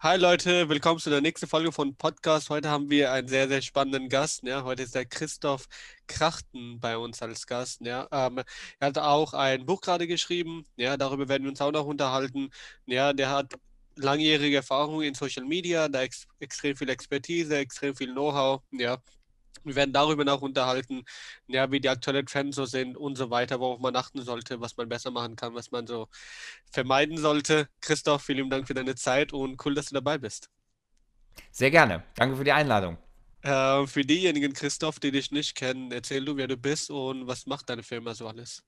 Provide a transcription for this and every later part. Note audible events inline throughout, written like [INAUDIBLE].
Hi Leute, willkommen zu der nächsten Folge von Podcast. Heute haben wir einen sehr, sehr spannenden Gast. Ja. Heute ist der Christoph Krachten bei uns als Gast. Ja. Ähm, er hat auch ein Buch gerade geschrieben. Ja, darüber werden wir uns auch noch unterhalten. Ja, der hat langjährige Erfahrung in Social Media, da ex extrem viel Expertise, extrem viel Know-how. Ja. Wir werden darüber noch unterhalten, ja, wie die aktuellen Trends so sind und so weiter, worauf man achten sollte, was man besser machen kann, was man so vermeiden sollte. Christoph, vielen Dank für deine Zeit und cool, dass du dabei bist. Sehr gerne. Danke für die Einladung. Äh, für diejenigen, Christoph, die dich nicht kennen, erzähl du, wer du bist und was macht deine Firma so alles?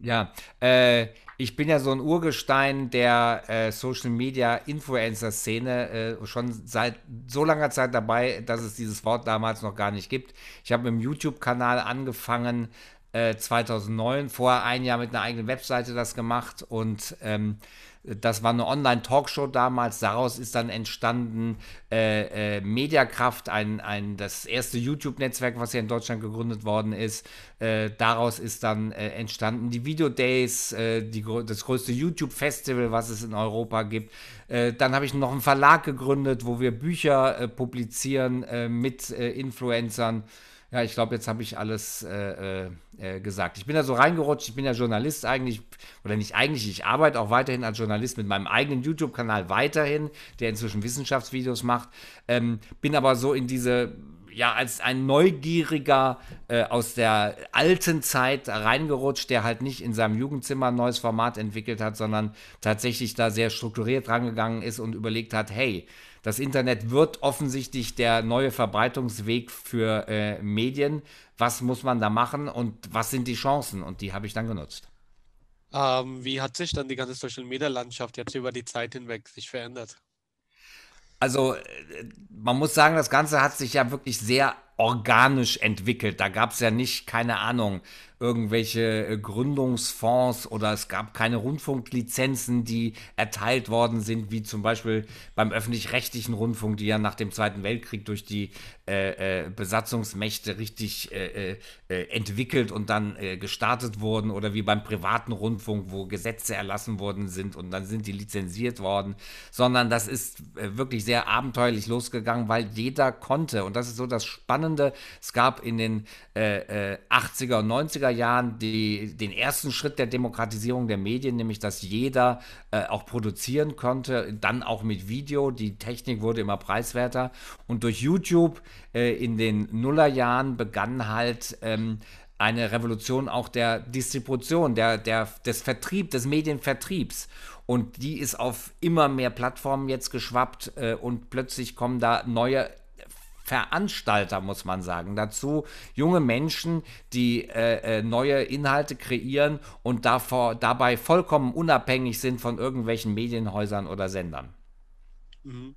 Ja, äh, ich bin ja so ein Urgestein der äh, Social Media Influencer Szene, äh, schon seit so langer Zeit dabei, dass es dieses Wort damals noch gar nicht gibt. Ich habe mit dem YouTube-Kanal angefangen 2009, äh, vorher ein Jahr mit einer eigenen Webseite das gemacht und ähm, das war eine Online-Talkshow damals. Daraus ist dann entstanden äh, äh, Mediakraft, ein, ein, das erste YouTube-Netzwerk, was hier in Deutschland gegründet worden ist. Äh, daraus ist dann äh, entstanden die Video Days, äh, die, das größte YouTube-Festival, was es in Europa gibt. Äh, dann habe ich noch einen Verlag gegründet, wo wir Bücher publizieren mit Influencern. Ja, ich glaube, jetzt habe ich alles äh, äh, gesagt. Ich bin da so reingerutscht, ich bin ja Journalist eigentlich, oder nicht eigentlich, ich arbeite auch weiterhin als Journalist mit meinem eigenen YouTube-Kanal weiterhin, der inzwischen Wissenschaftsvideos macht. Ähm, bin aber so in diese, ja, als ein Neugieriger äh, aus der alten Zeit reingerutscht, der halt nicht in seinem Jugendzimmer ein neues Format entwickelt hat, sondern tatsächlich da sehr strukturiert rangegangen ist und überlegt hat, hey, das Internet wird offensichtlich der neue Verbreitungsweg für äh, Medien. Was muss man da machen und was sind die Chancen? Und die habe ich dann genutzt. Ähm, wie hat sich dann die ganze Social Media Landschaft jetzt über die Zeit hinweg sich verändert? Also, äh, man muss sagen, das Ganze hat sich ja wirklich sehr organisch entwickelt. Da gab es ja nicht, keine Ahnung, irgendwelche äh, Gründungsfonds oder es gab keine Rundfunklizenzen, die erteilt worden sind, wie zum Beispiel beim öffentlich-rechtlichen Rundfunk, die ja nach dem Zweiten Weltkrieg durch die äh, äh, Besatzungsmächte richtig äh, äh entwickelt und dann äh, gestartet wurden oder wie beim privaten Rundfunk, wo Gesetze erlassen worden sind und dann sind die lizenziert worden, sondern das ist wirklich sehr abenteuerlich losgegangen, weil jeder konnte und das ist so das Spannende. Es gab in den 80er und 90er Jahren die, den ersten Schritt der Demokratisierung der Medien, nämlich dass jeder äh, auch produzieren konnte, dann auch mit Video. Die Technik wurde immer preiswerter. Und durch YouTube äh, in den Nullerjahren begann halt ähm, eine Revolution auch der Distribution, der, der, des Vertriebs, des Medienvertriebs. Und die ist auf immer mehr Plattformen jetzt geschwappt äh, und plötzlich kommen da neue Veranstalter, muss man sagen. Dazu junge Menschen, die äh, äh, neue Inhalte kreieren und davor, dabei vollkommen unabhängig sind von irgendwelchen Medienhäusern oder Sendern. Mhm.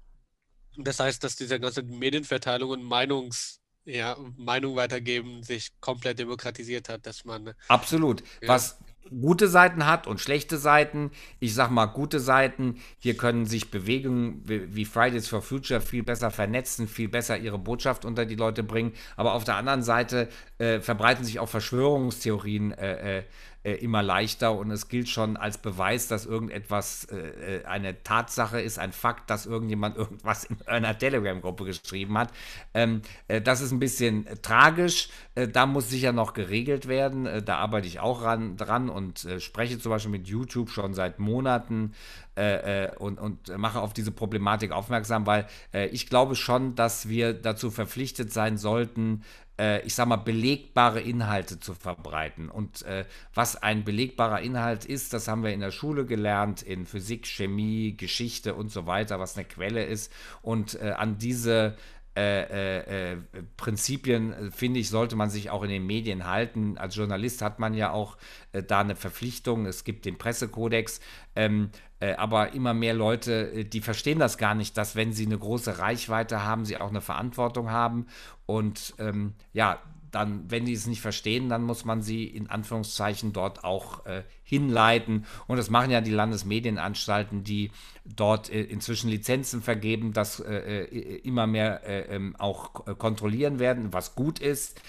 Das heißt, dass diese ganze Medienverteilung und Meinungs, ja, Meinung weitergeben sich komplett demokratisiert hat, dass man. Absolut. Ja. Was gute Seiten hat und schlechte Seiten. Ich sag mal gute Seiten. Hier können sich Bewegungen wie Fridays for Future viel besser vernetzen, viel besser ihre Botschaft unter die Leute bringen. Aber auf der anderen Seite äh, verbreiten sich auch Verschwörungstheorien äh, äh, immer leichter und es gilt schon als Beweis, dass irgendetwas äh, äh, eine Tatsache ist, ein Fakt, dass irgendjemand [LAUGHS] irgendwas in einer Telegram-Gruppe geschrieben hat. Ähm, äh, das ist ein bisschen tragisch. Äh, da muss sicher noch geregelt werden. da arbeite ich auch ran, dran und spreche zum Beispiel mit YouTube schon seit Monaten und, und mache auf diese Problematik aufmerksam, weil ich glaube schon, dass wir dazu verpflichtet sein sollten, äh, ich sag mal, belegbare Inhalte zu verbreiten. Und äh, was ein belegbarer Inhalt ist, das haben wir in der Schule gelernt, in Physik, Chemie, Geschichte und so weiter, was eine Quelle ist. Und äh, an diese äh, äh, äh, Prinzipien, finde ich, sollte man sich auch in den Medien halten. Als Journalist hat man ja auch äh, da eine Verpflichtung. Es gibt den Pressekodex. Ähm, äh, aber immer mehr Leute, äh, die verstehen das gar nicht, dass wenn sie eine große Reichweite haben, sie auch eine Verantwortung haben. Und ähm, ja, dann, wenn die es nicht verstehen, dann muss man sie in Anführungszeichen dort auch äh, hinleiten. Und das machen ja die Landesmedienanstalten, die dort äh, inzwischen Lizenzen vergeben, das äh, äh immer mehr äh, ähm, auch kontrollieren werden, was gut ist.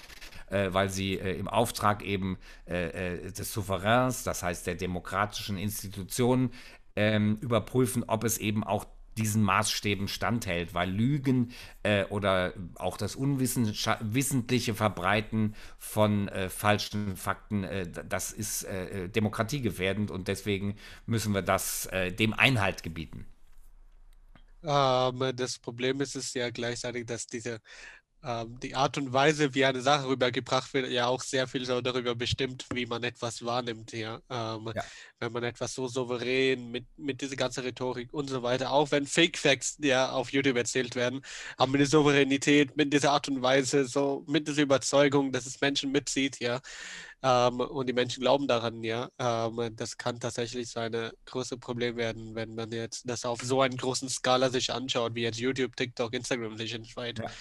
weil sie im Auftrag eben des Souveräns, das heißt der demokratischen Institutionen, ähm, überprüfen, ob es eben auch diesen Maßstäben standhält, weil Lügen äh, oder auch das unwissentliche Verbreiten von äh, falschen Fakten, äh, das ist äh, äh, demokratiegefährdend und deswegen müssen wir das äh, dem Einhalt gebieten. Ähm, das Problem ist es ja gleichzeitig, dass diese die Art und Weise, wie eine Sache rübergebracht wird, ja auch sehr viel darüber bestimmt, wie man etwas wahrnimmt hier. Ähm, ja. Wenn man etwas so souverän mit, mit dieser ganzen Rhetorik und so weiter, auch wenn Fake Facts ja auf YouTube erzählt werden, haben wir eine Souveränität mit dieser Art und Weise, so mit dieser Überzeugung, dass es Menschen mitzieht, ja. Ähm, und die Menschen glauben daran, ja. Ähm, das kann tatsächlich so ein großes Problem werden, wenn man jetzt das auf so einen großen Skala sich anschaut, wie jetzt YouTube, TikTok, Instagram sich entscheidet. Ja.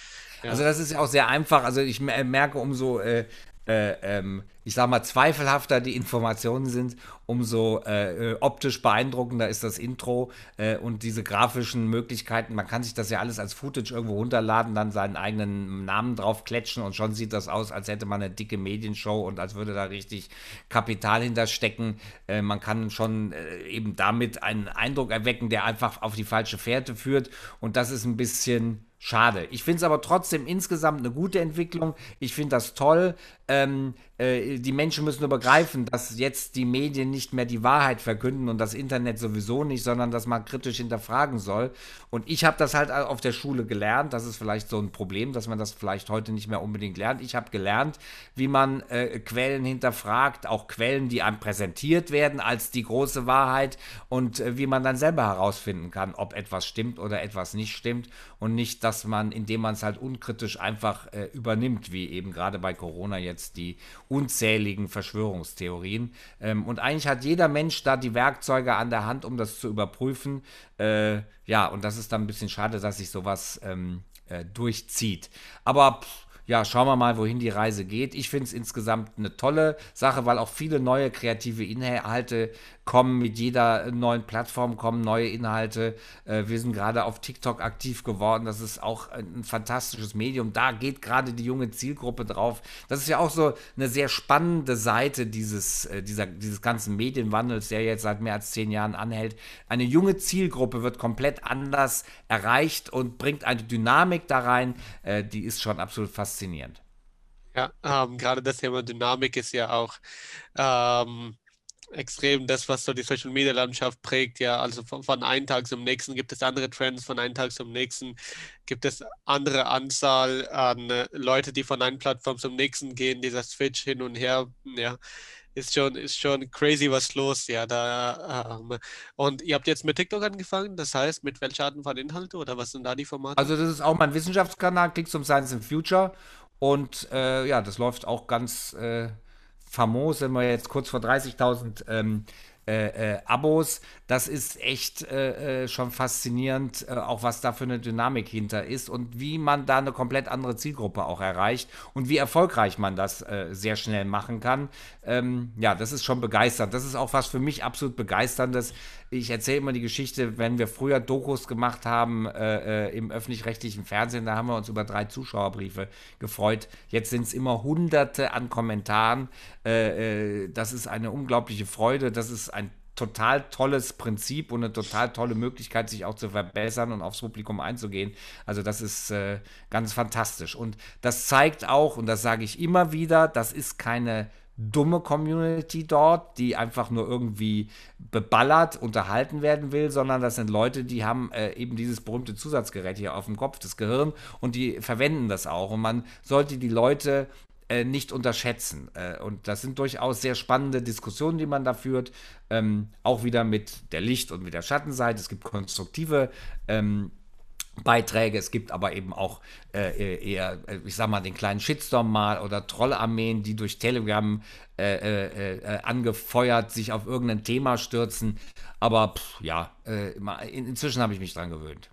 Ja. Also das ist ja auch sehr einfach. Also ich merke, umso äh, äh, ähm, ich sag mal, zweifelhafter die Informationen sind, umso äh, äh, optisch beeindruckender ist das Intro äh, und diese grafischen Möglichkeiten. Man kann sich das ja alles als Footage irgendwo runterladen, dann seinen eigenen Namen drauf kletschen und schon sieht das aus, als hätte man eine dicke Medienshow und als würde da richtig Kapital hinterstecken. Äh, man kann schon äh, eben damit einen Eindruck erwecken, der einfach auf die falsche Fährte führt und das ist ein bisschen Schade. Ich finde es aber trotzdem insgesamt eine gute Entwicklung. Ich finde das toll. Ähm, äh, die Menschen müssen nur begreifen, dass jetzt die Medien nicht mehr die Wahrheit verkünden und das Internet sowieso nicht, sondern dass man kritisch hinterfragen soll. Und ich habe das halt auf der Schule gelernt. Das ist vielleicht so ein Problem, dass man das vielleicht heute nicht mehr unbedingt lernt. Ich habe gelernt, wie man äh, Quellen hinterfragt, auch Quellen, die einem präsentiert werden als die große Wahrheit und äh, wie man dann selber herausfinden kann, ob etwas stimmt oder etwas nicht stimmt und nicht, dass man, indem man es halt unkritisch einfach äh, übernimmt, wie eben gerade bei Corona jetzt die unzähligen Verschwörungstheorien. Ähm, und eigentlich hat jeder Mensch da die Werkzeuge an der Hand, um das zu überprüfen. Äh, ja, und das ist dann ein bisschen schade, dass sich sowas ähm, äh, durchzieht. Aber pff, ja, schauen wir mal, wohin die Reise geht. Ich finde es insgesamt eine tolle Sache, weil auch viele neue kreative Inhalte kommen. Mit jeder neuen Plattform kommen neue Inhalte. Äh, wir sind gerade auf TikTok aktiv geworden. Das ist auch ein fantastisches Medium. Da geht gerade die junge Zielgruppe drauf. Das ist ja auch so eine sehr spannende Seite dieses, äh, dieser, dieses ganzen Medienwandels, der jetzt seit mehr als zehn Jahren anhält. Eine junge Zielgruppe wird komplett anders erreicht und bringt eine Dynamik da rein, äh, die ist schon absolut faszinierend. Ja, ähm, gerade das Thema Dynamik ist ja auch ähm, extrem das, was so die Social Media Landschaft prägt. Ja, also von, von einem Tag zum nächsten gibt es andere Trends, von einem Tag zum nächsten gibt es andere Anzahl an äh, Leute, die von einer Plattform zum nächsten gehen, dieser Switch hin und her. Ja, ist schon, ist schon crazy, was los, ja, da, ähm, und ihr habt jetzt mit TikTok angefangen, das heißt, mit welcher Art von Inhalte oder was sind da die Formate? Also das ist auch mein Wissenschaftskanal, Klicks um Science and Future und äh, ja, das läuft auch ganz äh, famos, sind wir jetzt kurz vor 30.000 ähm, äh, äh, Abos. Das ist echt äh, äh, schon faszinierend, äh, auch was da für eine Dynamik hinter ist und wie man da eine komplett andere Zielgruppe auch erreicht und wie erfolgreich man das sehr schnell machen kann. Ähm, ja, das ist schon begeisternd. Das ist auch was für mich absolut begeisterndes. Ich erzähle immer die Geschichte, wenn wir früher Dokus gemacht haben im öffentlich-rechtlichen Fernsehen, da haben wir uns über drei Zuschauerbriefe gefreut. Jetzt sind es immer Hunderte an Kommentaren. das ist eine unglaubliche Freude. Das ist total tolles Prinzip und eine total tolle Möglichkeit, sich auch zu verbessern und aufs Publikum einzugehen. Also das ist äh, ganz fantastisch. Und das zeigt auch, und das sage ich immer wieder, das ist keine dumme Community dort, die einfach nur irgendwie beballert, unterhalten werden will, sondern das sind Leute, die haben äh, eben dieses berühmte Zusatzgerät hier auf dem Kopf, das Gehirn, und die verwenden das auch. Und man sollte die Leute äh, nicht unterschätzen. Äh, und das sind durchaus sehr spannende Diskussionen, die man da führt. Ähm, auch wieder mit der Licht- und mit der Schattenseite. Es gibt konstruktive ähm, Beiträge. Es gibt aber eben auch äh, eher, äh, ich sag mal, den kleinen Shitstorm mal oder Trollarmeen, die durch Telegram äh, äh, äh angefeuert sich auf irgendein Thema stürzen. Aber pff, ja, inzwischen habe ich mich dran gewöhnt.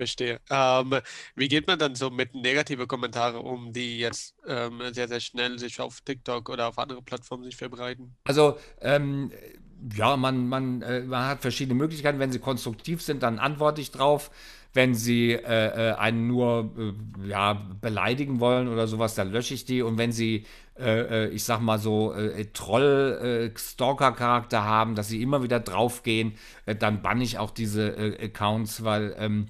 Verstehe. Ähm, wie geht man dann so mit negativen Kommentaren um, die jetzt ähm, sehr, sehr schnell sich auf TikTok oder auf andere Plattformen sich verbreiten? Also, ähm, ja, man, man, äh, man hat verschiedene Möglichkeiten. Wenn sie konstruktiv sind, dann antworte ich drauf. Wenn sie äh, äh einen nur äh, ja, beleidigen wollen oder sowas, dann lösche ich die. Und wenn sie, äh, ich sag mal so, Troll-Stalker-Charakter haben, dass sie immer wieder draufgehen, dann banne ich auch diese Accounts, weil. Ähm,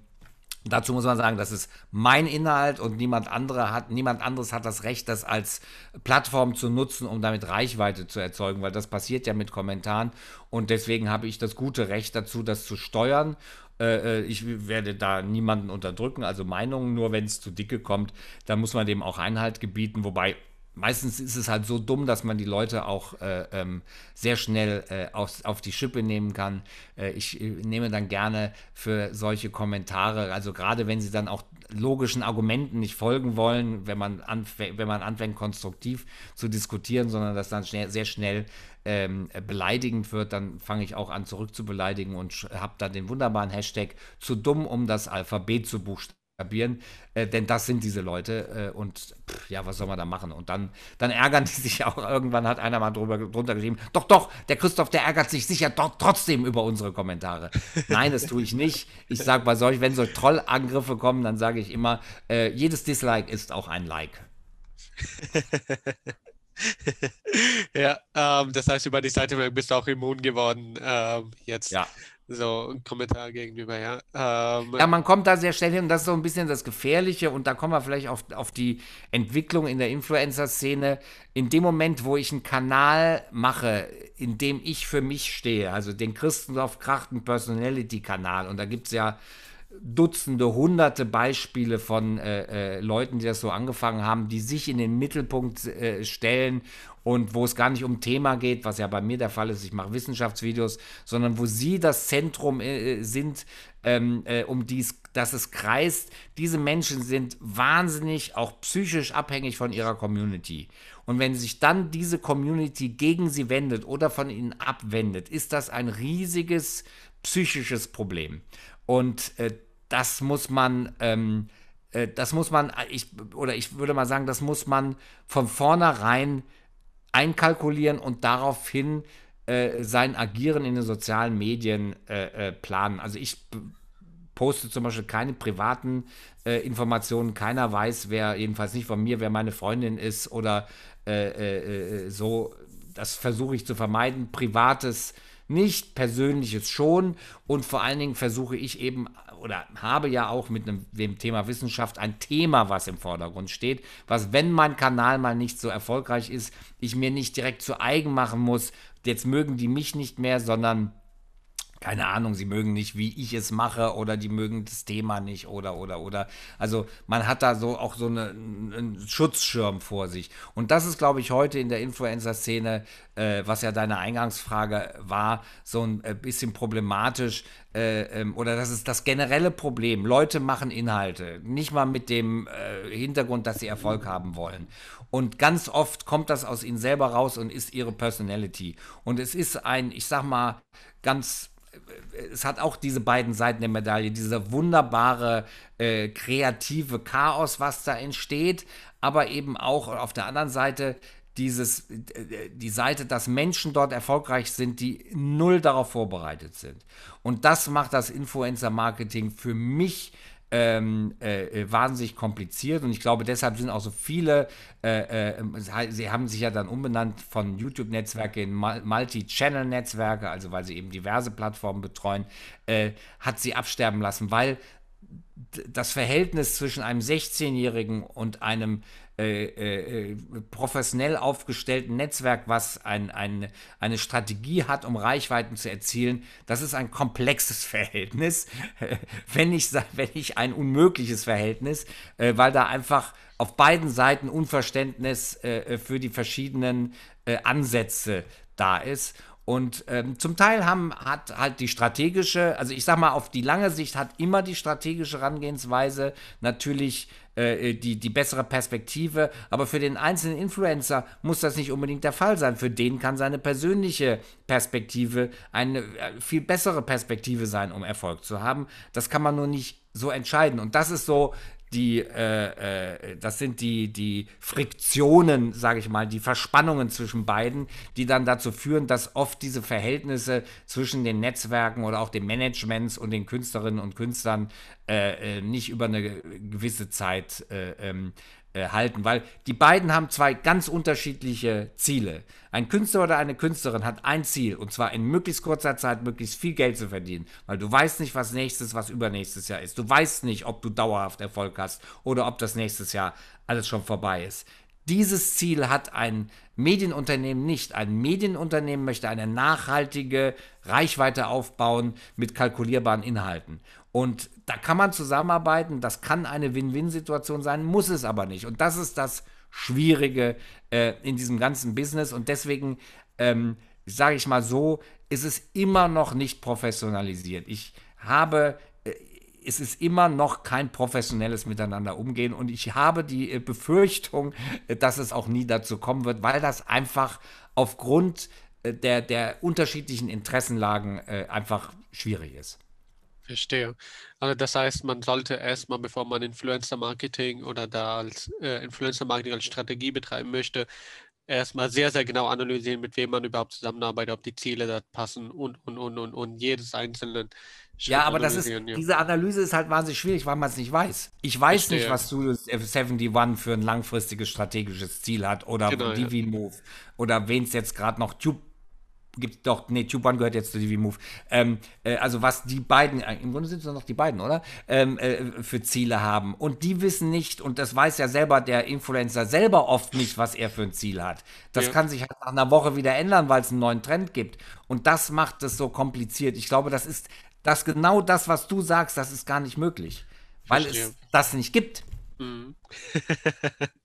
Dazu muss man sagen, das ist mein Inhalt und niemand, andere hat, niemand anderes hat das Recht, das als Plattform zu nutzen, um damit Reichweite zu erzeugen, weil das passiert ja mit Kommentaren. Und deswegen habe ich das gute Recht dazu, das zu steuern. Äh, äh, ich werde da niemanden unterdrücken, also Meinungen, nur wenn es zu dicke kommt, dann muss man dem auch Einhalt gebieten, wobei meistens ist es halt so dumm, dass man die Leute auch äh, ähm, sehr schnell äh, auf, auf die Schippe nehmen kann. Äh, ich äh, nehme dann gerne für solche Kommentare, also gerade wenn sie dann auch logischen Argumenten nicht folgen wollen, wenn man, wenn man anfängt, konstruktiv zu diskutieren, sondern das dann schnell, sehr schnell ähm, beleidigend wird, dann fange ich auch an zurück zu beleidigen und habe dann den wunderbaren Hashtag zu dumm, um das Alphabet zu buchstabieren kapieren, äh, denn das sind diese Leute äh, und pff, ja, was soll man da machen? Und dann, dann ärgern die [LAUGHS] sich auch. Irgendwann hat einer mal drüber, drunter geschrieben, doch, doch, der Christoph, der ärgert sich sicher doch trotzdem über unsere Kommentare. Nein, das tue ich nicht. Ich sage bei solch, wenn so Trollangriffe kommen, dann sage ich immer, äh, jedes Dislike ist auch ein Like. [LAUGHS] ja, ähm, das heißt, über die Seite bist du auch immun geworden ähm, jetzt. Ja so ein Kommentar gegenüber, ja. Ähm, ja, man kommt da sehr schnell hin und das ist so ein bisschen das Gefährliche und da kommen wir vielleicht auf, auf die Entwicklung in der Influencer-Szene. In dem Moment, wo ich einen Kanal mache, in dem ich für mich stehe, also den Christendorf Krachten Personality-Kanal und da gibt es ja Dutzende, hunderte Beispiele von äh, äh, Leuten, die das so angefangen haben, die sich in den Mittelpunkt äh, stellen und wo es gar nicht um Thema geht, was ja bei mir der Fall ist, ich mache Wissenschaftsvideos, sondern wo sie das Zentrum äh, sind, ähm, äh, um dies, dass es kreist. Diese Menschen sind wahnsinnig auch psychisch abhängig von ihrer Community. Und wenn sich dann diese Community gegen sie wendet oder von ihnen abwendet, ist das ein riesiges psychisches Problem. Und äh, das muss man, ähm, äh, das muss man, ich, oder ich würde mal sagen, das muss man von vornherein einkalkulieren und daraufhin äh, sein Agieren in den sozialen Medien äh, äh, planen. Also ich poste zum Beispiel keine privaten äh, Informationen. Keiner weiß, wer, jedenfalls nicht von mir, wer meine Freundin ist oder so. Das versuche ich zu vermeiden. Privates nicht, persönliches schon und vor allen Dingen versuche ich eben oder habe ja auch mit einem, dem Thema Wissenschaft ein Thema, was im Vordergrund steht, was, wenn mein Kanal mal nicht so erfolgreich ist, ich mir nicht direkt zu eigen machen muss, jetzt mögen die mich nicht mehr, sondern keine Ahnung, sie mögen nicht, wie ich es mache oder die mögen das Thema nicht oder oder oder. Also man hat da so auch so eine, einen Schutzschirm vor sich. Und das ist, glaube ich, heute in der Influencer-Szene, äh, was ja deine Eingangsfrage war, so ein äh, bisschen problematisch. Äh, ähm, oder das ist das generelle Problem. Leute machen Inhalte, nicht mal mit dem äh, Hintergrund, dass sie Erfolg haben wollen. Und ganz oft kommt das aus ihnen selber raus und ist ihre Personality. Und es ist ein, ich sag mal, ganz es hat auch diese beiden Seiten der Medaille, dieser wunderbare äh, kreative Chaos, was da entsteht, aber eben auch auf der anderen Seite dieses, äh, die Seite, dass Menschen dort erfolgreich sind, die null darauf vorbereitet sind. Und das macht das Influencer-Marketing für mich ähm, äh, äh, wahnsinnig kompliziert. Und ich glaube, deshalb sind auch so viele, äh, äh, sie haben sich ja dann umbenannt von YouTube-Netzwerke in Multi-Channel-Netzwerke, also weil sie eben diverse Plattformen betreuen, äh, hat sie absterben lassen, weil das Verhältnis zwischen einem 16-Jährigen und einem äh, äh, professionell aufgestellten Netzwerk, was ein, ein, eine Strategie hat, um Reichweiten zu erzielen, das ist ein komplexes [LAUGHS] Verhältnis, [LAUGHS] wenn nicht, wenn nicht ein unmögliches Verhältnis, äh, weil da einfach auf beiden Seiten Unverständnis äh, für die verschiedenen äh, Ansätze da ist. Und ähm, zum Teil haben, hat halt die strategische, also ich sag mal, auf die lange Sicht hat immer die strategische Herangehensweise natürlich äh, die, die bessere Perspektive. Aber für den einzelnen Influencer muss das nicht unbedingt der Fall sein. Für den kann seine persönliche Perspektive eine äh, viel bessere Perspektive sein, um Erfolg zu haben. Das kann man nur nicht so entscheiden. Und das ist so die, äh, äh, das sind die, die Friktionen, sage ich mal, die Verspannungen zwischen beiden, die dann dazu führen, dass oft diese Verhältnisse zwischen den Netzwerken oder auch den Managements und den Künstlerinnen und Künstlern äh, äh nicht über eine gewisse Zeit äh, ähm, äh, halten, weil die beiden haben zwei ganz unterschiedliche Ziele. Ein Künstler oder eine Künstlerin hat ein Ziel und zwar in möglichst kurzer Zeit möglichst viel Geld zu verdienen, weil du weißt nicht, was nächstes, was übernächstes Jahr ist. Du weißt nicht, ob du dauerhaft Erfolg hast oder ob das nächstes Jahr alles schon vorbei ist. Dieses Ziel hat ein Medienunternehmen nicht. Ein Medienunternehmen möchte eine nachhaltige Reichweite aufbauen mit kalkulierbaren Inhalten. Und da kann man zusammenarbeiten, das kann eine Win-Win-Situation sein, muss es aber nicht. Und das ist das Schwierige äh, in diesem ganzen Business. Und deswegen, ähm, sage ich mal so, ist es immer noch nicht professionalisiert. Ich habe äh, es ist immer noch kein professionelles Miteinander umgehen und ich habe die äh, Befürchtung, äh, dass es auch nie dazu kommen wird, weil das einfach aufgrund der, der unterschiedlichen Interessenlagen einfach schwierig ist. Verstehe. Also das heißt, man sollte erstmal, bevor man Influencer-Marketing oder da als äh, Influencer-Marketing als Strategie betreiben möchte, erstmal sehr, sehr genau analysieren, mit wem man überhaupt zusammenarbeitet, ob die Ziele da passen und, und, und, und, und jedes einzelne. Schritt ja, aber das ist, ja. diese Analyse ist halt wahnsinnig schwierig, weil man es nicht weiß. Ich weiß Verstehe. nicht, was Studio 71 für ein langfristiges strategisches Ziel hat oder genau, Divi-Move ja. oder wen es jetzt gerade noch Tube gibt doch, nee, Tube One gehört jetzt zu TV Move. Ähm, äh, also was die beiden, äh, im Grunde sind es noch die beiden, oder? Ähm, äh, für Ziele haben. Und die wissen nicht, und das weiß ja selber der Influencer selber oft nicht, was er für ein Ziel hat. Das ja. kann sich halt nach einer Woche wieder ändern, weil es einen neuen Trend gibt. Und das macht es so kompliziert. Ich glaube, das ist das genau das, was du sagst, das ist gar nicht möglich. Weil Verstehe. es das nicht gibt. Mhm. [LAUGHS]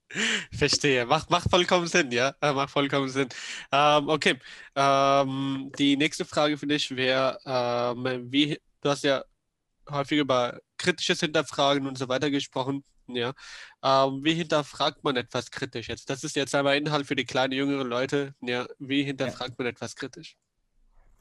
Verstehe. Macht, macht vollkommen Sinn, ja. Äh, macht vollkommen Sinn. Ähm, okay. Ähm, die nächste Frage für dich wäre, ähm, wie, du hast ja häufig über kritisches Hinterfragen und so weiter gesprochen. Ja. Ähm, wie hinterfragt man etwas kritisch jetzt? Das ist jetzt einmal Inhalt für die kleinen, jüngeren Leute. Ja. Wie hinterfragt ja. man etwas kritisch?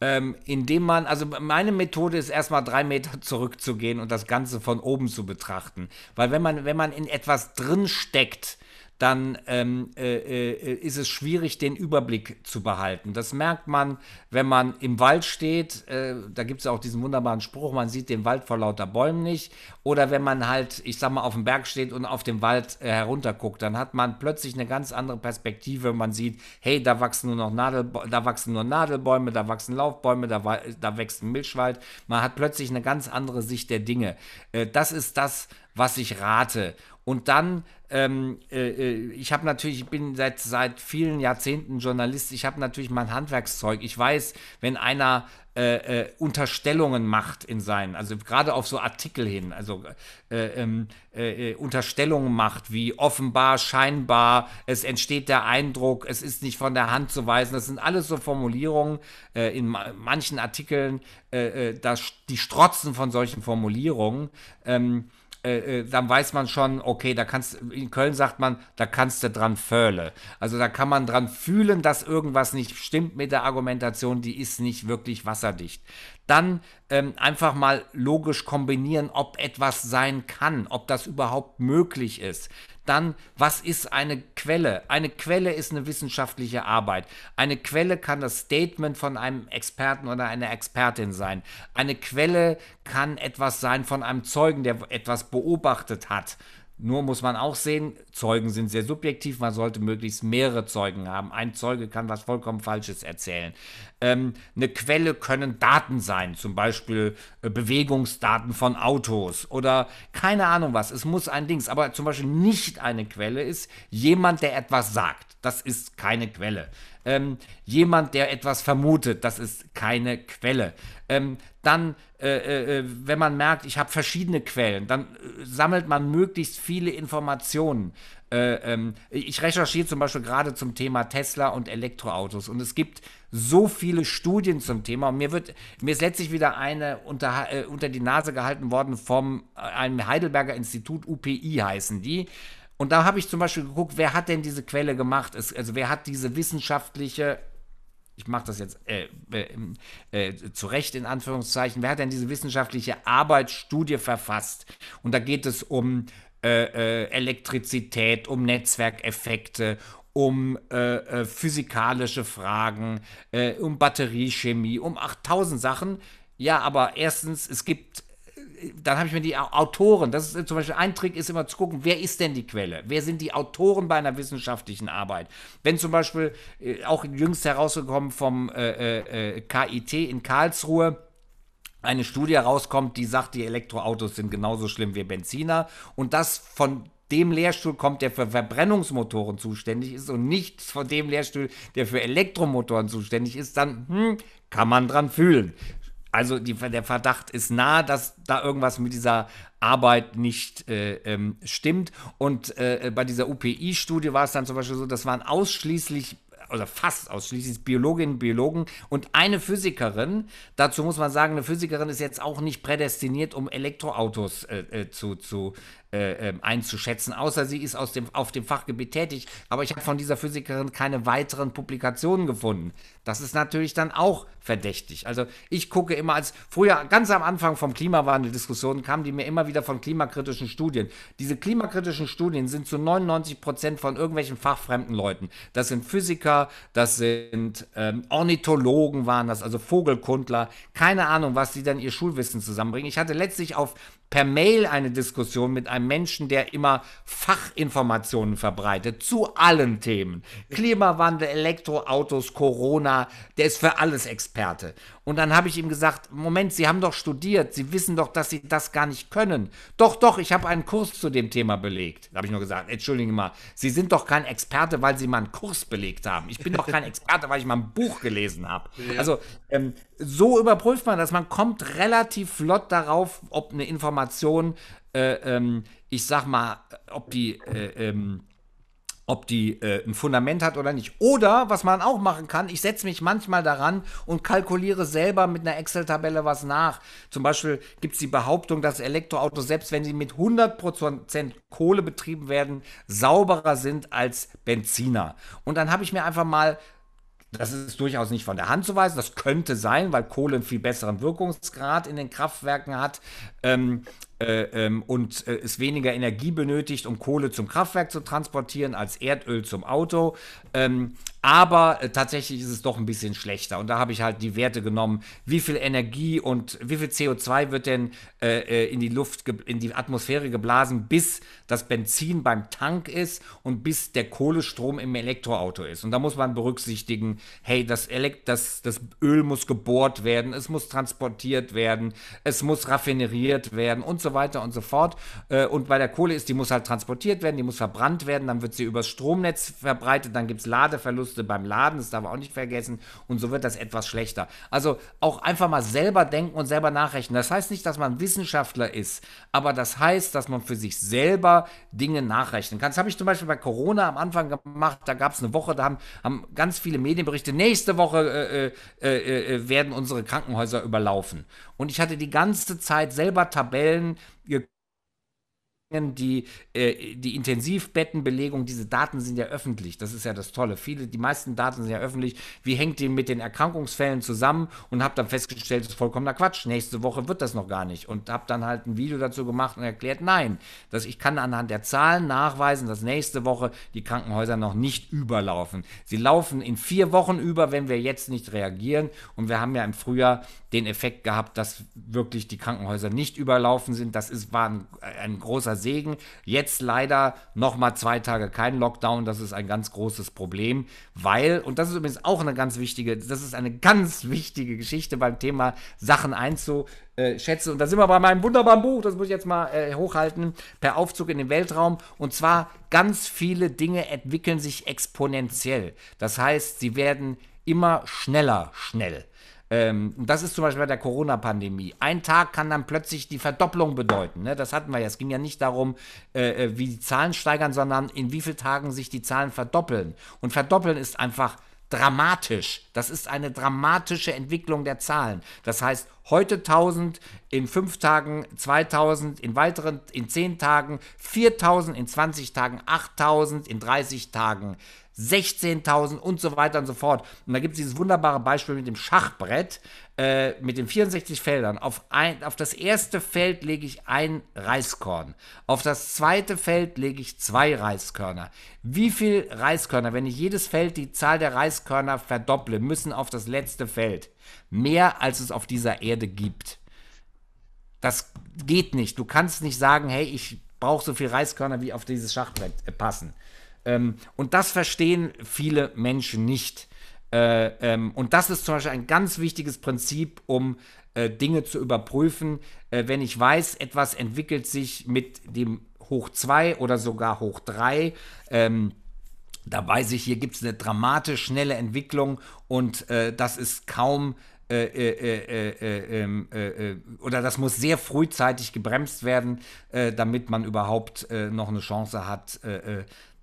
Ähm, indem man, also meine Methode ist erstmal drei Meter zurückzugehen und das Ganze von oben zu betrachten. Weil wenn man, wenn man in etwas drin steckt, dann ähm, äh, äh, ist es schwierig, den Überblick zu behalten. Das merkt man, wenn man im Wald steht. Äh, da gibt es auch diesen wunderbaren Spruch, man sieht den Wald vor lauter Bäumen nicht. Oder wenn man halt, ich sag mal, auf dem Berg steht und auf den Wald äh, herunterguckt, dann hat man plötzlich eine ganz andere Perspektive. Man sieht, hey, da wachsen nur noch Nadel, da wachsen nur Nadelbäume, da wachsen Laufbäume, da, da wächst ein Milchwald. Man hat plötzlich eine ganz andere Sicht der Dinge. Äh, das ist das, was ich rate. Und dann, ähm, äh, äh ich habe natürlich, ich bin seit, seit vielen Jahrzehnten Journalist, ich habe natürlich mein Handwerkszeug. Ich weiß, wenn einer äh, äh, Unterstellungen macht in seinen, also gerade auf so Artikel hin, also äh, ähm, äh, Unterstellungen macht, wie offenbar, scheinbar, es entsteht der Eindruck, es ist nicht von der Hand zu weisen. Das sind alles so Formulierungen in ma manchen Artikeln, das, die strotzen von solchen Formulierungen. Ähm, äh, äh, dann weiß man schon, okay, da kannst in Köln sagt man, da kannst du dran föhle. Also da kann man dran fühlen, dass irgendwas nicht stimmt mit der Argumentation, die ist nicht wirklich wasserdicht. Dann ähm, einfach mal logisch kombinieren, ob etwas sein kann, ob das überhaupt möglich ist. Dann, was ist eine Quelle? Eine Quelle ist eine wissenschaftliche Arbeit. Eine Quelle kann das Statement von einem Experten oder einer Expertin sein. Eine Quelle kann etwas sein von einem Zeugen, der etwas beobachtet hat. Nur muss man auch sehen, Zeugen sind sehr subjektiv, man sollte möglichst mehrere Zeugen haben. Ein Zeuge kann was vollkommen Falsches erzählen. Ähm, eine Quelle können Daten sein, zum Beispiel äh, Bewegungsdaten von Autos oder keine Ahnung was. Es muss ein Dings, aber zum Beispiel nicht eine Quelle ist jemand, der etwas sagt. Das ist keine Quelle. Ähm, jemand, der etwas vermutet, das ist keine Quelle. Ähm, dann, äh, äh, äh, wenn man merkt, ich habe verschiedene Quellen, dann äh, sammelt man möglichst viele Informationen. Äh, ähm, ich recherchiere zum Beispiel gerade zum Thema Tesla und Elektroautos und es gibt so viele Studien zum Thema und mir wird mir ist letztlich wieder eine unter, äh, unter die Nase gehalten worden vom einem Heidelberger Institut UPI heißen die und da habe ich zum Beispiel geguckt, wer hat denn diese Quelle gemacht? Es, also wer hat diese wissenschaftliche ich mache das jetzt äh, äh, äh, zu Recht in Anführungszeichen, wer hat denn diese wissenschaftliche Arbeitsstudie verfasst? Und da geht es um äh, äh, Elektrizität, um Netzwerkeffekte, um äh, physikalische Fragen, um Batteriechemie, um 8000 Sachen. Ja, aber erstens, es gibt dann habe ich mir die Autoren, das ist zum Beispiel ein Trick, ist immer zu gucken, wer ist denn die Quelle? Wer sind die Autoren bei einer wissenschaftlichen Arbeit? Wenn zum Beispiel äh, auch jüngst herausgekommen vom äh, äh, KIT in Karlsruhe, eine Studie herauskommt, die sagt, die Elektroautos sind genauso schlimm wie Benziner und das von dem Lehrstuhl kommt, der für Verbrennungsmotoren zuständig ist und nicht von dem Lehrstuhl, der für Elektromotoren zuständig ist, dann hm, kann man dran fühlen. Also die, der Verdacht ist nah, dass da irgendwas mit dieser Arbeit nicht äh, ähm, stimmt. Und äh, bei dieser UPI-Studie war es dann zum Beispiel so, das waren ausschließlich oder fast ausschließlich Biologinnen Biologen und eine Physikerin. Dazu muss man sagen, eine Physikerin ist jetzt auch nicht prädestiniert, um Elektroautos äh, äh zu, zu äh, ähm, einzuschätzen, außer sie ist aus dem, auf dem Fachgebiet tätig. Aber ich habe von dieser Physikerin keine weiteren Publikationen gefunden. Das ist natürlich dann auch verdächtig. Also ich gucke immer als früher, ganz am Anfang vom Klimawandel-Diskussionen kamen die mir immer wieder von klimakritischen Studien. Diese klimakritischen Studien sind zu 99 Prozent von irgendwelchen fachfremden Leuten. Das sind Physiker, das sind ähm, Ornithologen waren das, also Vogelkundler. Keine Ahnung, was die dann ihr Schulwissen zusammenbringen. Ich hatte letztlich auf per Mail eine Diskussion mit einem Menschen, der immer Fachinformationen verbreitet zu allen Themen. Klimawandel, Elektroautos, Corona, der ist für alles Experte. Und dann habe ich ihm gesagt, Moment, Sie haben doch studiert, Sie wissen doch, dass Sie das gar nicht können. Doch, doch, ich habe einen Kurs zu dem Thema belegt. Da habe ich nur gesagt, entschuldigen Sie mal, Sie sind doch kein Experte, weil Sie mal einen Kurs belegt haben. Ich bin doch kein Experte, weil ich mal ein Buch gelesen habe. Ja. Also ähm, so überprüft man das. Man kommt relativ flott darauf, ob eine Information, äh, ähm, ich sag mal, ob die äh, ähm, ob die äh, ein Fundament hat oder nicht. Oder, was man auch machen kann, ich setze mich manchmal daran und kalkuliere selber mit einer Excel-Tabelle was nach. Zum Beispiel gibt es die Behauptung, dass Elektroautos, selbst wenn sie mit 100% Kohle betrieben werden, sauberer sind als Benziner. Und dann habe ich mir einfach mal das ist durchaus nicht von der Hand zu weisen. Das könnte sein, weil Kohle einen viel besseren Wirkungsgrad in den Kraftwerken hat. Ähm, äh, ähm, und äh, es weniger Energie benötigt, um Kohle zum Kraftwerk zu transportieren, als Erdöl zum Auto. Ähm, aber äh, tatsächlich ist es doch ein bisschen schlechter. Und da habe ich halt die Werte genommen, wie viel Energie und wie viel CO2 wird denn äh, äh, in die Luft, in die Atmosphäre geblasen, bis das Benzin beim Tank ist und bis der Kohlestrom im Elektroauto ist. Und da muss man berücksichtigen, hey, das, Elekt das, das Öl muss gebohrt werden, es muss transportiert werden, es muss raffineriert werden und so weiter und so fort. Äh, und bei der Kohle ist, die muss halt transportiert werden, die muss verbrannt werden, dann wird sie übers Stromnetz verbreitet, dann gibt es Ladeverluste musste beim Laden, das darf man auch nicht vergessen. Und so wird das etwas schlechter. Also auch einfach mal selber denken und selber nachrechnen. Das heißt nicht, dass man Wissenschaftler ist, aber das heißt, dass man für sich selber Dinge nachrechnen kann. Das habe ich zum Beispiel bei Corona am Anfang gemacht. Da gab es eine Woche, da haben, haben ganz viele Medienberichte, nächste Woche äh, äh, äh, äh werden unsere Krankenhäuser überlaufen. Und ich hatte die ganze Zeit selber Tabellen die, äh, die Intensivbettenbelegung, diese Daten sind ja öffentlich. Das ist ja das Tolle. Viele, die meisten Daten sind ja öffentlich. Wie hängt die mit den Erkrankungsfällen zusammen? Und habe dann festgestellt, das ist vollkommener Quatsch. Nächste Woche wird das noch gar nicht. Und habe dann halt ein Video dazu gemacht und erklärt, nein, dass ich kann anhand der Zahlen nachweisen, dass nächste Woche die Krankenhäuser noch nicht überlaufen. Sie laufen in vier Wochen über, wenn wir jetzt nicht reagieren. Und wir haben ja im Frühjahr den Effekt gehabt, dass wirklich die Krankenhäuser nicht überlaufen sind. Das ist, war ein, ein großer Segen. Jetzt leider noch mal zwei Tage kein Lockdown. Das ist ein ganz großes Problem, weil, und das ist übrigens auch eine ganz wichtige, das ist eine ganz [LAUGHS] wichtige Geschichte beim Thema Sachen einzuschätzen. Und da sind wir bei meinem wunderbaren Buch, das muss ich jetzt mal äh, hochhalten, per Aufzug in den Weltraum. Und zwar ganz viele Dinge entwickeln sich exponentiell. Das heißt, sie werden immer schneller schnell. Ähm, das ist zum Beispiel bei der Corona-Pandemie. Ein Tag kann dann plötzlich die Verdopplung bedeuten. Ne? Das hatten wir ja. Es ging ja nicht darum, äh, äh, wie die Zahlen steigern, sondern in wie vielen Tagen sich die Zahlen verdoppeln. Und verdoppeln ist einfach dramatisch. Das ist eine dramatische Entwicklung der Zahlen. Das heißt, heute 1000, in 5 Tagen 2000, in weiteren, in 10 Tagen 4000, in 20 Tagen 8000, in 30 Tagen 16.000 und so weiter und so fort. Und da gibt es dieses wunderbare Beispiel mit dem Schachbrett, äh, mit den 64 Feldern. Auf, ein, auf das erste Feld lege ich ein Reiskorn. Auf das zweite Feld lege ich zwei Reiskörner. Wie viel Reiskörner, wenn ich jedes Feld die Zahl der Reiskörner verdopple, müssen auf das letzte Feld? Mehr als es auf dieser Erde gibt. Das geht nicht. Du kannst nicht sagen, hey, ich brauche so viel Reiskörner, wie auf dieses Schachbrett äh, passen. Ähm, und das verstehen viele Menschen nicht. Äh, ähm, und das ist zum Beispiel ein ganz wichtiges Prinzip, um äh, Dinge zu überprüfen. Äh, wenn ich weiß, etwas entwickelt sich mit dem Hoch 2 oder sogar Hoch 3, ähm, da weiß ich, hier gibt es eine dramatisch schnelle Entwicklung und äh, das ist kaum äh, äh, äh, ähm, oder das muss sehr frühzeitig gebremst werden, damit man überhaupt noch eine Chance hat,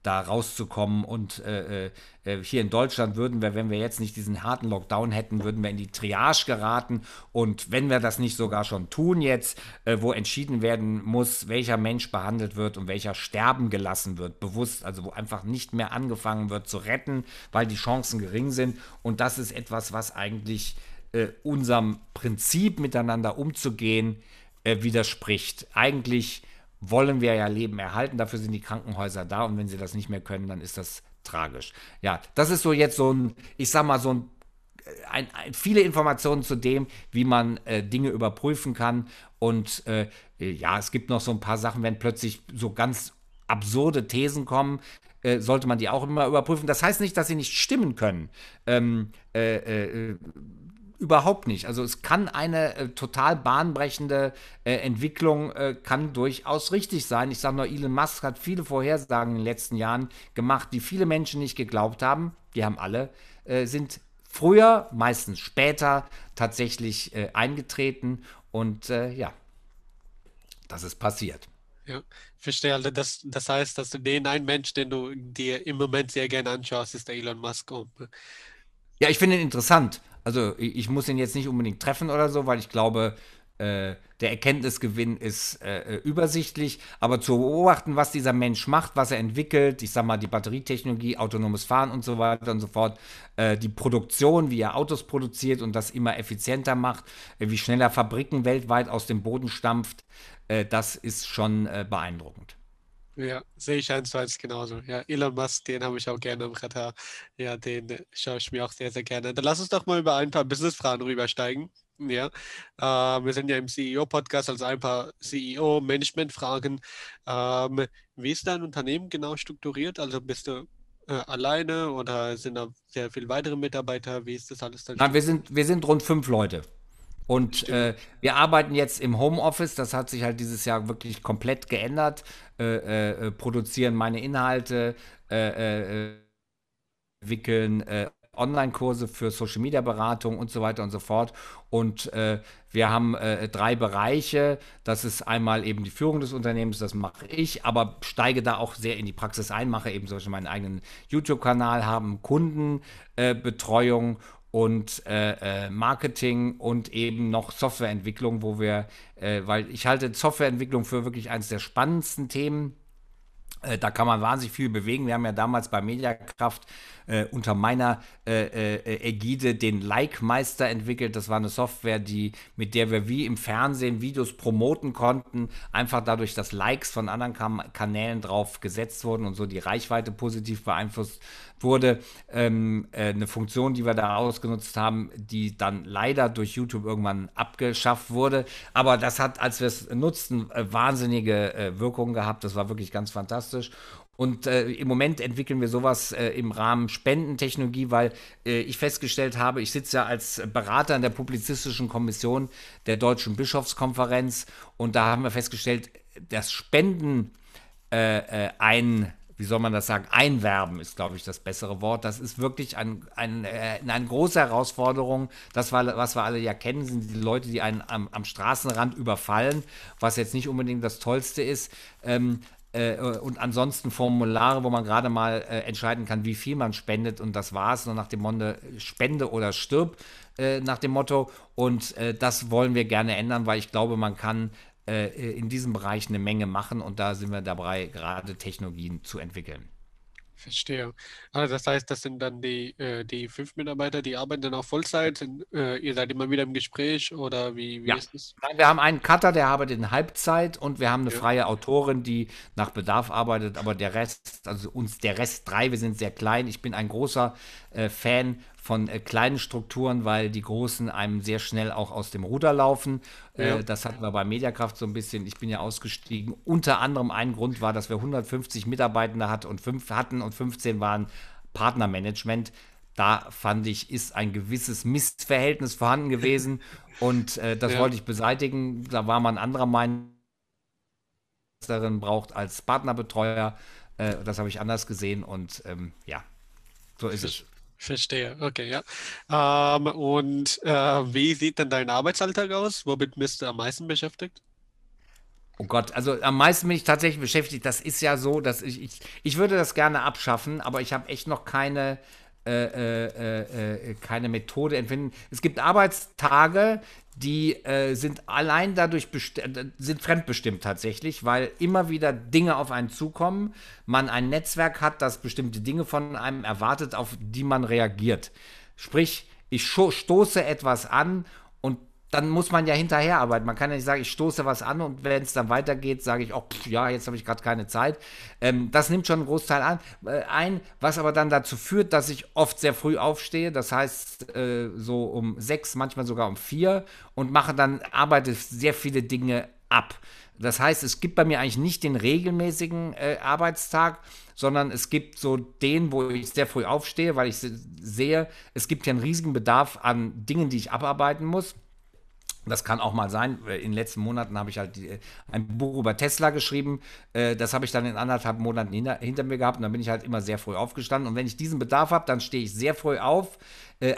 da rauszukommen. Und äh, äh, hier in Deutschland würden wir, wenn wir jetzt nicht diesen harten Lockdown hätten, würden wir in die Triage geraten. Und wenn wir das nicht sogar schon tun jetzt, äh, wo entschieden werden muss, welcher Mensch behandelt wird und welcher sterben gelassen wird, bewusst, also wo einfach nicht mehr angefangen wird zu retten, weil die Chancen gering sind. Und das ist etwas, was eigentlich äh, unserem Prinzip miteinander umzugehen äh, widerspricht. Eigentlich wollen wir ja Leben erhalten, dafür sind die Krankenhäuser da und wenn sie das nicht mehr können, dann ist das tragisch. Ja, das ist so jetzt so ein, ich sag mal, so ein, ein, ein viele Informationen zu dem, wie man äh, Dinge überprüfen kann. Und äh, ja, es gibt noch so ein paar Sachen, wenn plötzlich so ganz absurde Thesen kommen, äh, sollte man die auch immer überprüfen. Das heißt nicht, dass sie nicht stimmen können. Ähm, äh, äh, überhaupt nicht. Also es kann eine äh, total bahnbrechende äh, Entwicklung, äh, kann durchaus richtig sein. Ich sage nur, Elon Musk hat viele Vorhersagen in den letzten Jahren gemacht, die viele Menschen nicht geglaubt haben. Die haben alle, äh, sind früher, meistens später tatsächlich äh, eingetreten und äh, ja, das ist passiert. Ja, verstehe. Also das, das heißt, dass du den einen Mensch, den du dir im Moment sehr gerne anschaust, ist der Elon Musk. Ja, ich finde ihn interessant. Also ich muss ihn jetzt nicht unbedingt treffen oder so, weil ich glaube, äh, der Erkenntnisgewinn ist äh, übersichtlich, aber zu beobachten, was dieser Mensch macht, was er entwickelt, ich sag mal die Batterietechnologie, autonomes Fahren und so weiter und so fort, äh, die Produktion, wie er Autos produziert und das immer effizienter macht, äh, wie schneller Fabriken weltweit aus dem Boden stampft, äh, das ist schon äh, beeindruckend. Ja, sehe ich eins zu eins genauso. Ja, Elon Musk, den habe ich auch gerne im Radar. Ja, den schaue ich mir auch sehr, sehr gerne. Dann lass uns doch mal über ein paar Business-Fragen rübersteigen. Ja, äh, wir sind ja im CEO-Podcast, also ein paar CEO-Management-Fragen. Ähm, wie ist dein Unternehmen genau strukturiert? Also bist du äh, alleine oder sind da sehr viele weitere Mitarbeiter? Wie ist das alles dann? Nein, wir sind, wir sind rund fünf Leute. Und äh, wir arbeiten jetzt im Homeoffice, das hat sich halt dieses Jahr wirklich komplett geändert, äh, äh, produzieren meine Inhalte, äh, äh, entwickeln äh, Online-Kurse für Social-Media-Beratung und so weiter und so fort. Und wir haben drei Bereiche. Das ist einmal eben die Führung des Unternehmens, das mache ich, aber steige da auch sehr in die Praxis ein, mache eben zum Beispiel meinen eigenen YouTube-Kanal, haben Kundenbetreuung und äh, äh, Marketing und eben noch Softwareentwicklung, wo wir, äh, weil ich halte Softwareentwicklung für wirklich eines der spannendsten Themen. Äh, da kann man wahnsinnig viel bewegen. Wir haben ja damals bei Mediakraft äh, unter meiner äh, Ägide den Like-Meister entwickelt. Das war eine Software, die, mit der wir wie im Fernsehen Videos promoten konnten, einfach dadurch, dass Likes von anderen Kanälen drauf gesetzt wurden und so die Reichweite positiv beeinflusst wurde. Ähm, äh, eine Funktion, die wir da ausgenutzt haben, die dann leider durch YouTube irgendwann abgeschafft wurde. Aber das hat, als wir es nutzten, äh, wahnsinnige Wirkungen gehabt. Das war wirklich ganz fantastisch. Und äh, im Moment entwickeln wir sowas äh, im Rahmen Spendentechnologie, weil äh, ich festgestellt habe, ich sitze ja als Berater in der Publizistischen Kommission der Deutschen Bischofskonferenz und da haben wir festgestellt, das Spenden äh, äh, ein wie soll man das sagen, einwerben ist, glaube ich, das bessere Wort. Das ist wirklich ein, ein, äh, eine große Herausforderung. Das, war, was wir alle ja kennen, sind die Leute, die einen am, am Straßenrand überfallen, was jetzt nicht unbedingt das Tollste ist. Ähm, äh, und ansonsten Formulare, wo man gerade mal äh, entscheiden kann, wie viel man spendet und das war's, nur nach dem Motto Spende oder stirb, äh, nach dem Motto. Und äh, das wollen wir gerne ändern, weil ich glaube, man kann in diesem Bereich eine Menge machen und da sind wir dabei, gerade Technologien zu entwickeln. Verstehe. Also das heißt, das sind dann die, äh, die fünf Mitarbeiter, die arbeiten dann auch Vollzeit. Sind, äh, ihr seid immer wieder im Gespräch oder wie, wie Ja. ist es? Nein, wir haben einen Cutter, der arbeitet in Halbzeit und wir haben eine Ja. freie Autorin, die nach Bedarf arbeitet, aber der Rest, also uns der Rest drei, wir sind sehr klein. Ich bin ein großer äh, Fan von äh, kleinen Strukturen, weil die großen einem sehr schnell auch aus dem Ruder laufen. Ja. Äh, das hatten wir bei Mediakraft so ein bisschen. Ich bin ja ausgestiegen. Unter anderem ein Grund war, dass wir 150 Mitarbeitende hat und fünf, hatten und 15 waren Partnermanagement. Da fand ich, ist ein gewisses Missverhältnis vorhanden gewesen [LAUGHS] und äh, das Ja. wollte ich beseitigen. Da war man anderer Meinung, darin braucht als Partnerbetreuer. Äh, das habe ich anders gesehen und ähm, ja, so ist es. Verstehe, okay, ja. Ähm, und äh, wie sieht denn dein Arbeitsalltag aus? Womit bist du am meisten beschäftigt? Oh Gott, also am meisten bin ich tatsächlich beschäftigt. Das ist ja so, dass ich, ich, ich würde das gerne abschaffen, aber ich habe echt noch keine, äh, äh, äh, keine Methode entwickelt. Es gibt Arbeitstage, die äh, sind allein dadurch äh, sind fremdbestimmt tatsächlich, weil immer wieder Dinge auf einen zukommen, man ein Netzwerk hat, das bestimmte Dinge von einem erwartet, auf die man reagiert. Sprich, ich stoße etwas an und dann muss man ja hinterher arbeiten. Man kann ja nicht sagen, ich stoße was an und wenn es dann weitergeht, sage ich, oh, pff, ja, jetzt habe ich gerade keine Zeit. Ähm, das nimmt schon einen Großteil an, äh, ein, was aber dann dazu führt, dass ich oft sehr früh aufstehe. Das heißt, äh, so um sechs, manchmal sogar um vier und mache dann, arbeite sehr viele Dinge ab. Das heißt, es gibt bei mir eigentlich nicht den regelmäßigen äh, Arbeitstag, sondern es gibt so den, wo ich sehr früh aufstehe, weil ich se- sehe, es gibt ja einen riesigen Bedarf an Dingen, die ich abarbeiten muss. Das kann auch mal sein. Äh, In den letzten Monaten habe ich halt äh, ein Buch über Tesla geschrieben. Äh, Das habe ich dann in anderthalb Monaten hinter, hinter mir gehabt und dann bin ich halt immer sehr früh aufgestanden. Und wenn ich diesen Bedarf habe, dann stehe ich sehr früh auf,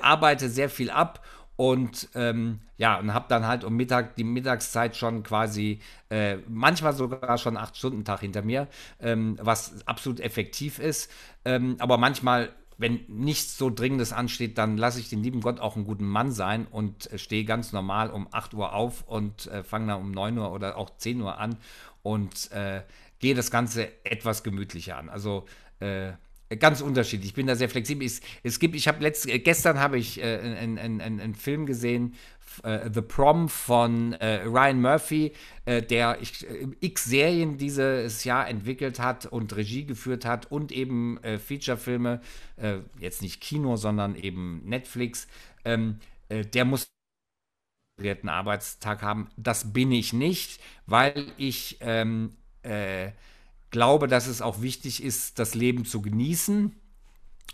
arbeite sehr viel ab und ähm, ja, und habe dann halt um Mittag, die Mittagszeit schon quasi, äh, manchmal sogar schon acht Stunden Tag hinter mir, ähm, was absolut effektiv ist. Ähm, aber manchmal wenn nichts so Dringendes ansteht, dann lasse ich den lieben Gott auch einen guten Mann sein und äh, stehe ganz normal um 8 Uhr auf und äh, fange dann um 9 Uhr oder auch 10 Uhr an und äh, gehe das Ganze etwas gemütlicher an. Also äh, ganz unterschiedlich. Ich bin da sehr flexibel. Es, es gibt, ich habe letzt, äh, gestern habe ich äh, einen, einen, einen, Film gesehen, äh, The Prom von äh, Ryan Murphy, äh, der ich, äh, x Serien dieses Jahr entwickelt hat und Regie geführt hat und eben Featurefilme, jetzt nicht Kino, sondern eben Netflix. Ähm, äh, der muss einen Arbeitstag haben. Das bin ich nicht, weil ich ähm, äh, glaube, dass es auch wichtig ist, das Leben zu genießen.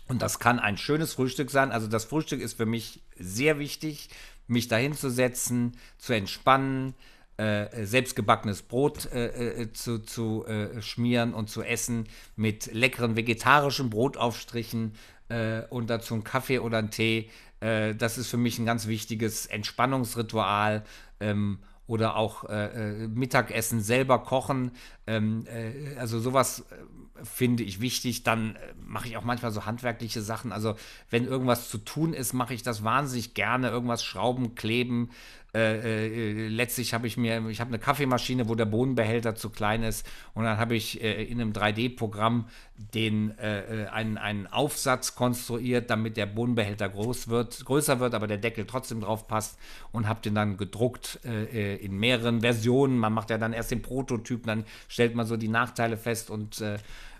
Und das kann ein schönes Frühstück sein. Also das Frühstück ist für mich sehr wichtig, mich dahin zu setzen, zu entspannen, äh, selbstgebackenes Brot äh, äh, zu, zu äh, schmieren und zu essen mit leckeren vegetarischen Brotaufstrichen äh, und dazu einen Kaffee oder einen Tee. Äh, das ist für mich ein ganz wichtiges Entspannungsritual. Ähm, oder auch äh, äh, Mittagessen selber kochen. Ähm, äh, also sowas äh, finde ich wichtig. Dann äh, mache ich auch manchmal so handwerkliche Sachen. Also wenn irgendwas zu tun ist, mache ich das wahnsinnig gerne. Irgendwas schrauben, kleben. Äh, äh, letztlich habe ich mir, ich habe eine Kaffeemaschine, wo der Bohnenbehälter zu klein ist. Und dann habe ich äh, in einem 3D-Programm den äh, einen, einen Aufsatz konstruiert, damit der Bohnenbehälter groß wird, größer wird, aber der Deckel trotzdem drauf passt und habe den dann gedruckt in mehreren Versionen. Man macht ja dann erst den Prototyp, dann stellt man so die Nachteile fest und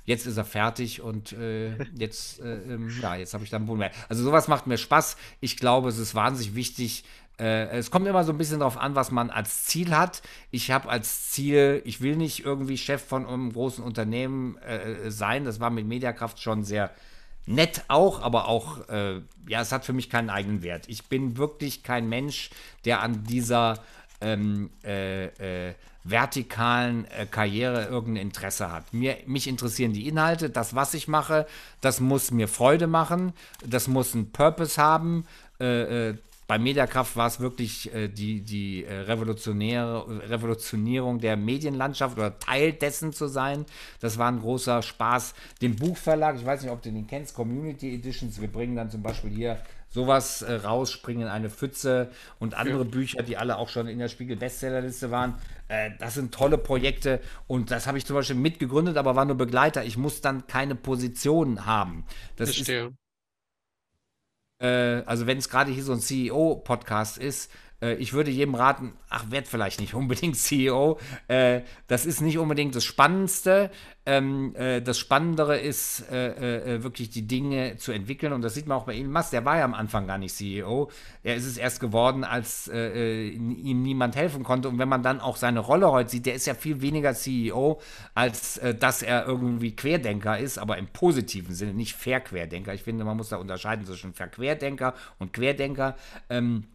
jetzt ist er fertig und äh, [LAUGHS] jetzt, äh, ähm, ja, jetzt habe ich dann Bohnenbehälter. Also sowas macht mir Spaß. Ich glaube, es ist wahnsinnig wichtig, es kommt immer so ein bisschen darauf an, was man als Ziel hat. Ich habe als Ziel, ich will nicht irgendwie Chef von einem großen Unternehmen äh, sein. Das war mit Mediakraft schon sehr nett auch, aber auch, äh, ja, es hat für mich keinen eigenen Wert. Ich bin wirklich kein Mensch, der an dieser ähm, äh, äh, vertikalen äh, Karriere irgendein Interesse hat. Mir, mich interessieren die Inhalte, das, was ich mache, das muss mir Freude machen, das muss einen Purpose haben. Bei Mediakraft war es wirklich äh, die, die äh, revolutionäre Revolutionierung der Medienlandschaft oder Teil dessen zu sein. Das war ein großer Spaß. Den Buchverlag, ich weiß nicht, ob du den kennst, Community Editions, wir bringen dann zum Beispiel hier sowas äh, rausspringen, eine Pfütze und andere ja. Bücher, die alle auch schon in der Spiegel-Bestsellerliste waren. Äh, das sind tolle Projekte und das habe ich zum Beispiel mitgegründet, aber war nur Begleiter. Ich muss dann keine Position haben. Das Verstehe. ist also wenn es gerade hier so ein CEO-Podcast ist, äh, ich würde jedem raten, ach, werd vielleicht nicht unbedingt [LAUGHS] CEO. Äh, das ist nicht unbedingt das Spannendste. Ähm, äh, das Spannendere ist äh, äh, wirklich die Dinge zu entwickeln. Und das sieht man auch bei Elon Musk. Der war ja am Anfang gar nicht CEO. Er ist es erst geworden, als ihm niemand helfen konnte. Und wenn man dann auch seine Rolle heute sieht, der ist ja viel weniger CEO, als dass er irgendwie Querdenker ist, aber im positiven Sinne, nicht Verquerdenker. Ich finde, man muss da unterscheiden zwischen Verquerdenker und Querdenker. Ähm,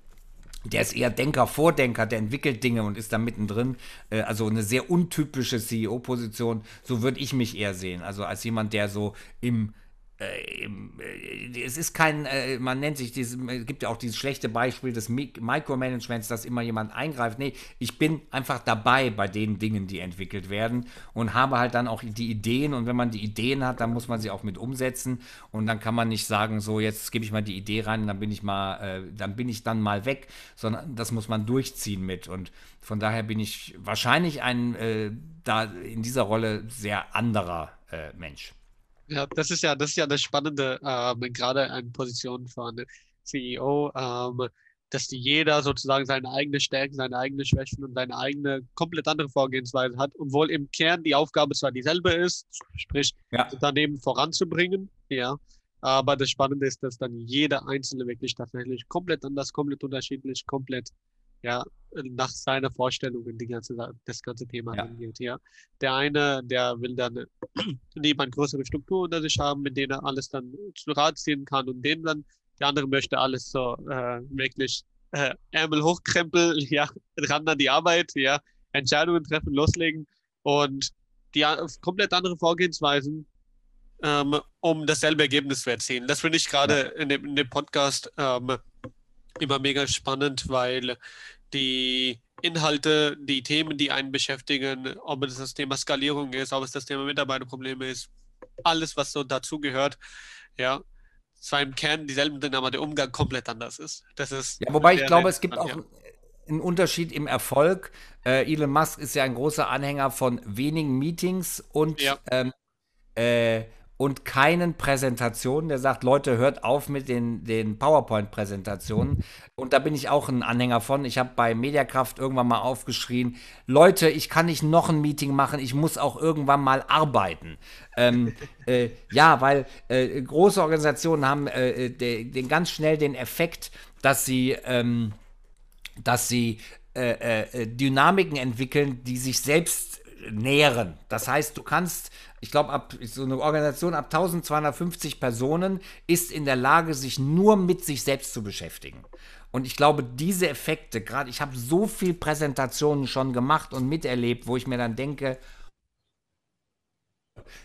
der ist eher Denker, Vordenker, der entwickelt Dinge und ist da mittendrin. Äh, also eine sehr untypische CEO-Position. So würde ich mich eher sehen. Also als jemand, der so im es ist kein, äh, man nennt sich dieses, es gibt ja auch dieses schlechte Beispiel des Micromanagements, dass immer jemand eingreift. Nee, ich bin einfach dabei bei den Dingen, die entwickelt werden und habe halt dann auch die Ideen und wenn man die Ideen hat, dann muss man sie auch mit umsetzen und dann kann man nicht sagen, so jetzt gebe ich mal die Idee rein und dann bin ich mal, äh, dann bin ich dann mal weg, sondern das muss man durchziehen mit und von daher bin ich wahrscheinlich ein äh, da in dieser Rolle sehr anderer äh, Mensch. Ja, das ist ja, das ist ja das Spannende, ähm, gerade an Positionen von CEO, ähm, dass die jeder sozusagen seine eigene Stärken, seine eigene Schwächen und seine eigene komplett andere Vorgehensweise hat, obwohl im Kern die Aufgabe zwar dieselbe ist, sprich ja. das Unternehmen voranzubringen, ja, aber das Spannende ist, dass dann jeder Einzelne wirklich tatsächlich komplett anders, komplett unterschiedlich, komplett ja, nach seiner Vorstellungen die ganze, das ganze Thema ja. angeht. Ja. Der eine, der will dann [CLEARS THROAT] lieber eine größere Struktur unter sich haben, mit denen er alles dann zu Rat ziehen kann und den dann, der andere möchte alles so äh, wirklich äh, Ärmel hochkrempeln, [LAUGHS] ja, ran an die Arbeit, ja, Entscheidungen treffen, loslegen und die komplett andere Vorgehensweisen, ähm, um dasselbe Ergebnis zu erzielen. Das finde ich gerade ja. in, dem, in dem Podcast ähm, immer mega spannend, weil die Inhalte, die Themen, die einen beschäftigen, ob es das Thema Skalierung ist, ob es das Thema Mitarbeiterprobleme ist, alles, was so dazugehört, ja, zwar im Kern dieselben sind, aber der Umgang komplett anders ist. Das ist ja, wobei ich glaube, es gibt auch ja. einen Unterschied im Erfolg. Äh, Elon Musk ist ja ein großer Anhänger von wenigen Meetings und ja. ähm, äh, und keinen Präsentationen. Der sagt, Leute, hört auf mit den, den PowerPoint-Präsentationen. Und da bin ich auch ein Anhänger von. Ich habe bei Mediakraft irgendwann mal aufgeschrien, Leute, ich kann nicht noch ein Meeting machen, ich muss auch irgendwann mal arbeiten. Ähm, [LAUGHS] äh, ja, weil äh, große Organisationen haben äh, de, den ganz schnell den Effekt, dass sie, ähm, dass sie äh, äh, Dynamiken entwickeln, die sich selbst nähren. Das heißt, du kannst ich glaube, ab so eine Organisation ab 1250 Personen ist in der Lage, sich nur mit sich selbst zu beschäftigen. Und ich glaube, diese Effekte, gerade ich habe so viel Präsentationen schon gemacht und miterlebt, wo ich mir dann denke,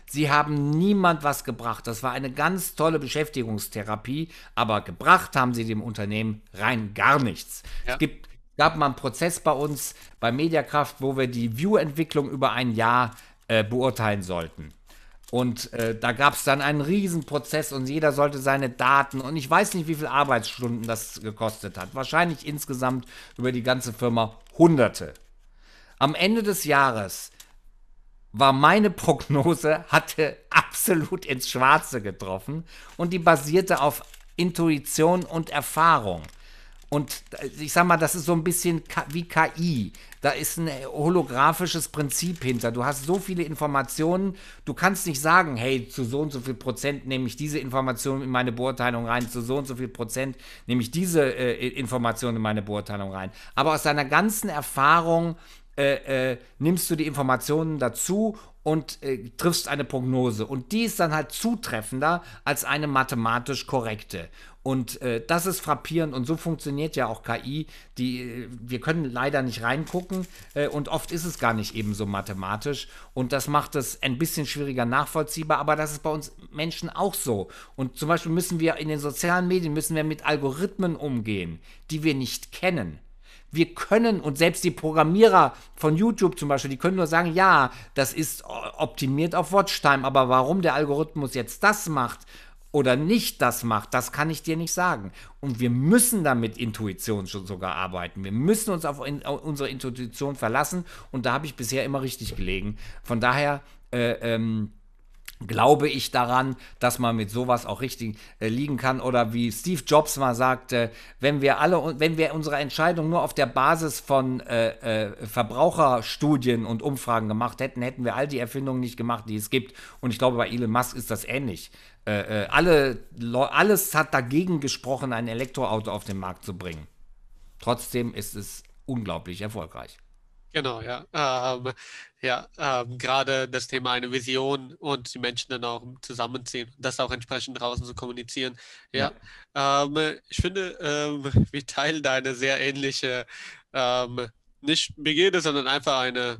Sie haben niemand was gebracht. Das war eine ganz tolle Beschäftigungstherapie, aber gebracht haben sie dem Unternehmen rein gar nichts. Ja. Es gibt, gab mal einen Prozess bei uns bei Mediakraft, wo wir die View-Entwicklung über ein Jahr äh, beurteilen sollten. Und äh, da gab es dann einen Riesenprozess und jeder sollte seine Daten und ich weiß nicht, wie viele Arbeitsstunden das gekostet hat. Wahrscheinlich insgesamt über die ganze Firma Hunderte. Am Ende des Jahres war meine Prognose, hatte absolut ins Schwarze getroffen und die basierte auf Intuition und Erfahrung. Und ich sag mal, das ist so ein bisschen wie KI. Da ist ein holographisches Prinzip hinter. Du hast so viele Informationen, du kannst nicht sagen, hey, zu so und so viel Prozent nehme ich diese Information in meine Beurteilung rein, zu so und so viel Prozent nehme ich diese äh, Information in meine Beurteilung rein. Aber aus deiner ganzen Erfahrung äh, äh, nimmst du die Informationen dazu und äh, triffst eine Prognose. Und die ist dann halt zutreffender als eine mathematisch korrekte. Und äh, das ist frappierend und so funktioniert ja auch KI. Die, äh, wir können leider nicht reingucken äh, und oft ist es gar nicht eben so mathematisch. Und das macht es ein bisschen schwieriger nachvollziehbar, aber das ist bei uns Menschen auch so. Und zum Beispiel müssen wir in den sozialen Medien müssen wir mit Algorithmen umgehen, die wir nicht kennen wir können, und selbst die Programmierer von YouTube zum Beispiel, die können nur sagen, ja, das ist optimiert auf Watchtime, aber warum der Algorithmus jetzt das macht oder nicht das macht, das kann ich dir nicht sagen. Und wir müssen damit Intuition schon sogar arbeiten. Wir müssen uns auf, in, auf unsere Intuition verlassen und da habe ich bisher immer richtig gelegen. Von daher, äh, ähm, glaube ich daran, dass man mit sowas auch richtig äh, liegen kann. Oder wie Steve Jobs mal sagte, wenn wir alle, wenn wir unsere Entscheidung nur auf der Basis von äh, äh, Verbraucherstudien und Umfragen gemacht hätten, hätten wir all die Erfindungen nicht gemacht, die es gibt. Und ich glaube, bei Elon Musk ist das ähnlich. Äh, äh, alle, alles hat dagegen gesprochen, ein Elektroauto auf den Markt zu bringen. Trotzdem ist es unglaublich erfolgreich. Genau, ja. Ähm, ja, ähm, gerade das Thema eine Vision und die Menschen dann auch zusammenziehen das auch entsprechend draußen zu kommunizieren. Ja, ja. Ähm, ich finde, ähm, [LAUGHS] wir teilen da eine sehr ähnliche, ähm, nicht Begierde, sondern einfach eine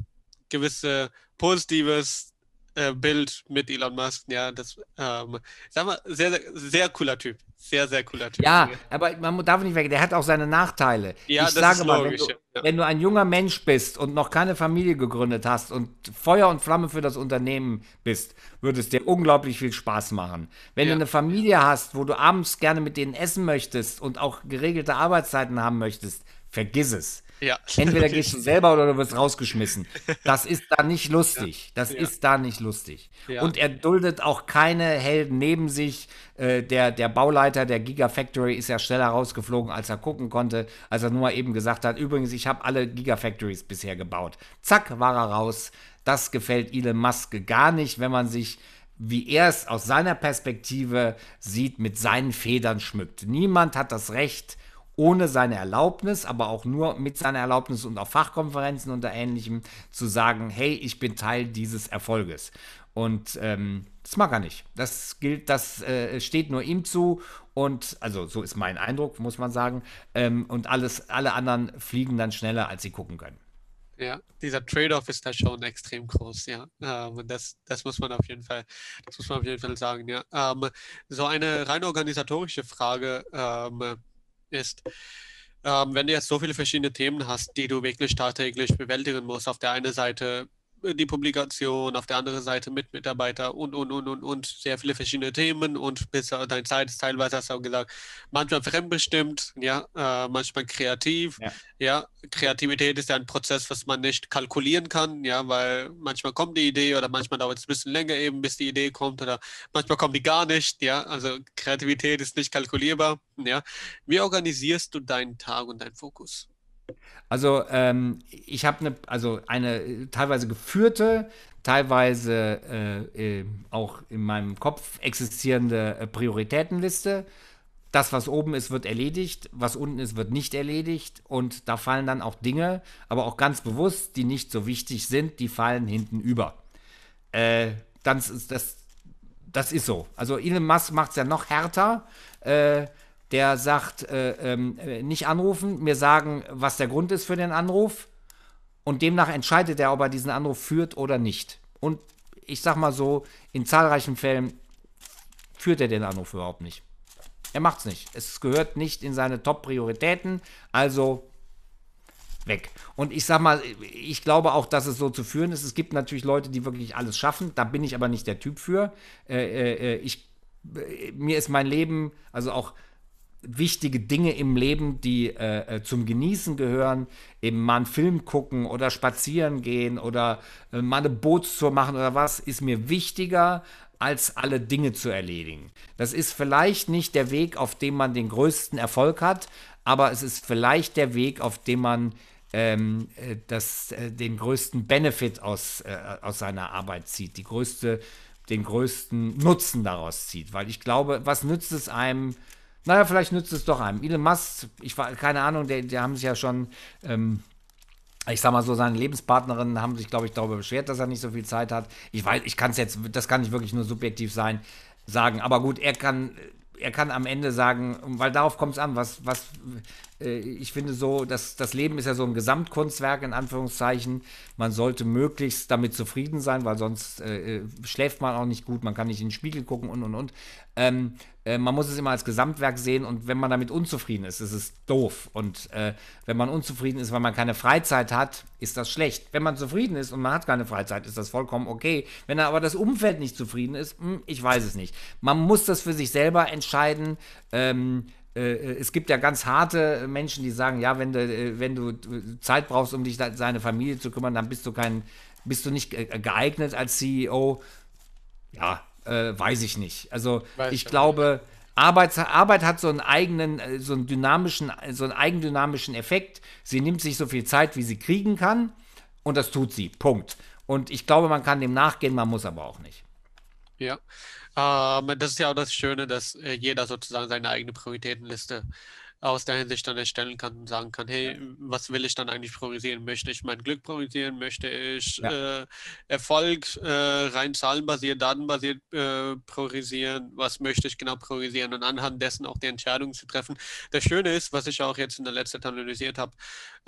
gewisse positives äh, Bild mit Elon Musk. Ja, das, ähm, sag mal, sehr, sehr, sehr cooler Typ. Sehr, sehr cooler Typ. Ja, aber man darf nicht weg, der hat auch seine Nachteile. Ja, ich das sage ist mal, logisch. wenn, du, ja. wenn du ein junger Mensch bist und noch keine Familie gegründet hast und Feuer und Flamme für das Unternehmen bist, würde es dir unglaublich viel Spaß machen. Wenn Ja. du eine Familie hast, wo du abends gerne mit denen essen möchtest und auch geregelte Arbeitszeiten haben möchtest, vergiss es. Ja. Entweder [LAUGHS] gehst du selber oder du wirst rausgeschmissen. Das ist da nicht lustig. Das Ja. ist da nicht lustig. Ja. Und er duldet auch keine Helden neben sich. Äh, der, der Bauleiter der Gigafactory ist ja schneller rausgeflogen, als er gucken konnte, als er nur mal eben gesagt hat, übrigens, ich habe alle Gigafactories bisher gebaut. Zack, war er raus. Das gefällt Elon Musk gar nicht, wenn man sich wie er es aus seiner Perspektive sieht, mit seinen Federn schmückt. Niemand hat das Recht, ohne seine Erlaubnis, aber auch nur mit seiner Erlaubnis und auf Fachkonferenzen und ähnlichem zu sagen, hey, ich bin Teil dieses Erfolges. Und ähm, das mag er nicht. Das gilt, das äh, steht nur ihm zu. Und also so ist mein Eindruck, muss man sagen. Ähm, und alles, alle anderen fliegen dann schneller, als sie gucken können. Ja, dieser Trade-off ist da schon extrem groß, ja. Ähm, das, das muss man auf jeden Fall, das muss man auf jeden Fall sagen, ja. Ähm, so eine rein organisatorische Frage ähm, ist, ähm, wenn du jetzt so viele verschiedene Themen hast, die du wirklich tagtäglich bewältigen musst, auf der einen Seite die Publikation, auf der anderen Seite mit Mitarbeiter und, und, und, und, und sehr viele verschiedene Themen und bis deine Zeit ist teilweise, hast du auch gesagt, manchmal fremdbestimmt, ja, äh, manchmal kreativ, Ja. ja, Kreativität ist ja ein Prozess, was man nicht kalkulieren kann, ja, weil manchmal kommt die Idee oder manchmal dauert es ein bisschen länger eben, bis die Idee kommt oder manchmal kommt die gar nicht, ja, also Kreativität ist nicht kalkulierbar, ja. Wie organisierst du deinen Tag und deinen Fokus? Also ähm, ich habe eine, also eine teilweise geführte, teilweise äh, äh, auch in meinem Kopf existierende äh, Prioritätenliste. Das, was oben ist, wird erledigt, was unten ist, wird nicht erledigt. Und da fallen dann auch Dinge, aber auch ganz bewusst, die nicht so wichtig sind, die fallen hinten über. Äh, dann ist das, das ist so. Also Elon Musk macht es ja noch härter. Äh, der sagt, äh, ähm, äh, nicht anrufen, mir sagen, was der Grund ist für den Anruf. Und demnach entscheidet er, ob er diesen Anruf führt oder nicht. Und ich sag mal so, in zahlreichen Fällen führt er den Anruf überhaupt nicht. Er macht's nicht. Es gehört nicht in seine Top-Prioritäten, also weg. Und ich sag mal, ich glaube auch, dass es so zu führen ist. Es gibt natürlich Leute, die wirklich alles schaffen. Da bin ich aber nicht der Typ für. Äh, äh, ich, äh, mir ist mein Leben, also auch wichtige Dinge im Leben, die äh, äh, zum Genießen gehören, eben mal einen Film gucken oder spazieren gehen oder äh, mal eine Bootstour machen oder was, ist mir wichtiger, als alle Dinge zu erledigen. Das ist vielleicht nicht der Weg, auf dem man den größten Erfolg hat, aber es ist vielleicht der Weg, auf dem man ähm, äh, das, äh, den größten Benefit aus, äh, aus seiner Arbeit zieht, die größte, den größten Nutzen daraus zieht. Weil ich glaube, was nützt es einem, naja, vielleicht nützt es doch einem. Elon Musk, ich war, keine Ahnung, der, der haben sich ja schon, ähm, ich sag mal so, seine Lebenspartnerinnen haben sich, glaube ich, darüber beschwert, dass er nicht so viel Zeit hat. Ich weiß, ich kann es jetzt, das kann nicht wirklich nur subjektiv sein, sagen. Aber gut, er kann, er kann am Ende sagen, weil darauf kommt es an, was, was, äh, ich finde so, dass das Leben ist ja so ein Gesamtkunstwerk in Anführungszeichen. Man sollte möglichst damit zufrieden sein, weil sonst äh, äh, schläft man auch nicht gut, man kann nicht in den Spiegel gucken und und und. Ähm, äh, man muss es immer als Gesamtwerk sehen und wenn man damit unzufrieden ist, ist es doof. Und äh, wenn man unzufrieden ist, weil man keine Freizeit hat, ist das schlecht. Wenn man zufrieden ist und man hat keine Freizeit, ist das vollkommen okay. Wenn aber das Umfeld nicht zufrieden ist, mh, hm, ich weiß es nicht. Man muss das für sich selber entscheiden. Ähm, äh, es gibt ja ganz harte Menschen, die sagen, ja, wenn du, äh, wenn du Zeit brauchst, um dich seine Familie zu kümmern, dann bist du kein, bist du nicht geeignet als CEO. Ja, äh, weiß ich nicht. Also weiß ich glaube, Arbeit, Arbeit hat so einen eigenen, äh, so einen dynamischen, so einen eigendynamischen Effekt. Sie nimmt sich so viel Zeit, wie sie kriegen kann, und das tut sie. Punkt. Und ich glaube, man kann dem nachgehen, man muss aber auch nicht. Ja. Ähm, das ist ja auch das Schöne, dass äh, jeder sozusagen seine eigene Prioritätenliste aus der Hinsicht dann erstellen kann und sagen kann, hey, was will ich dann eigentlich priorisieren? Möchte ich mein Glück priorisieren? Möchte ich ja. äh, Erfolg äh, rein zahlenbasiert, datenbasiert äh, priorisieren? Was möchte ich genau priorisieren? Und anhand dessen auch die Entscheidung zu treffen. Das Schöne ist, was ich auch jetzt in der letzten Zeit analysiert habe,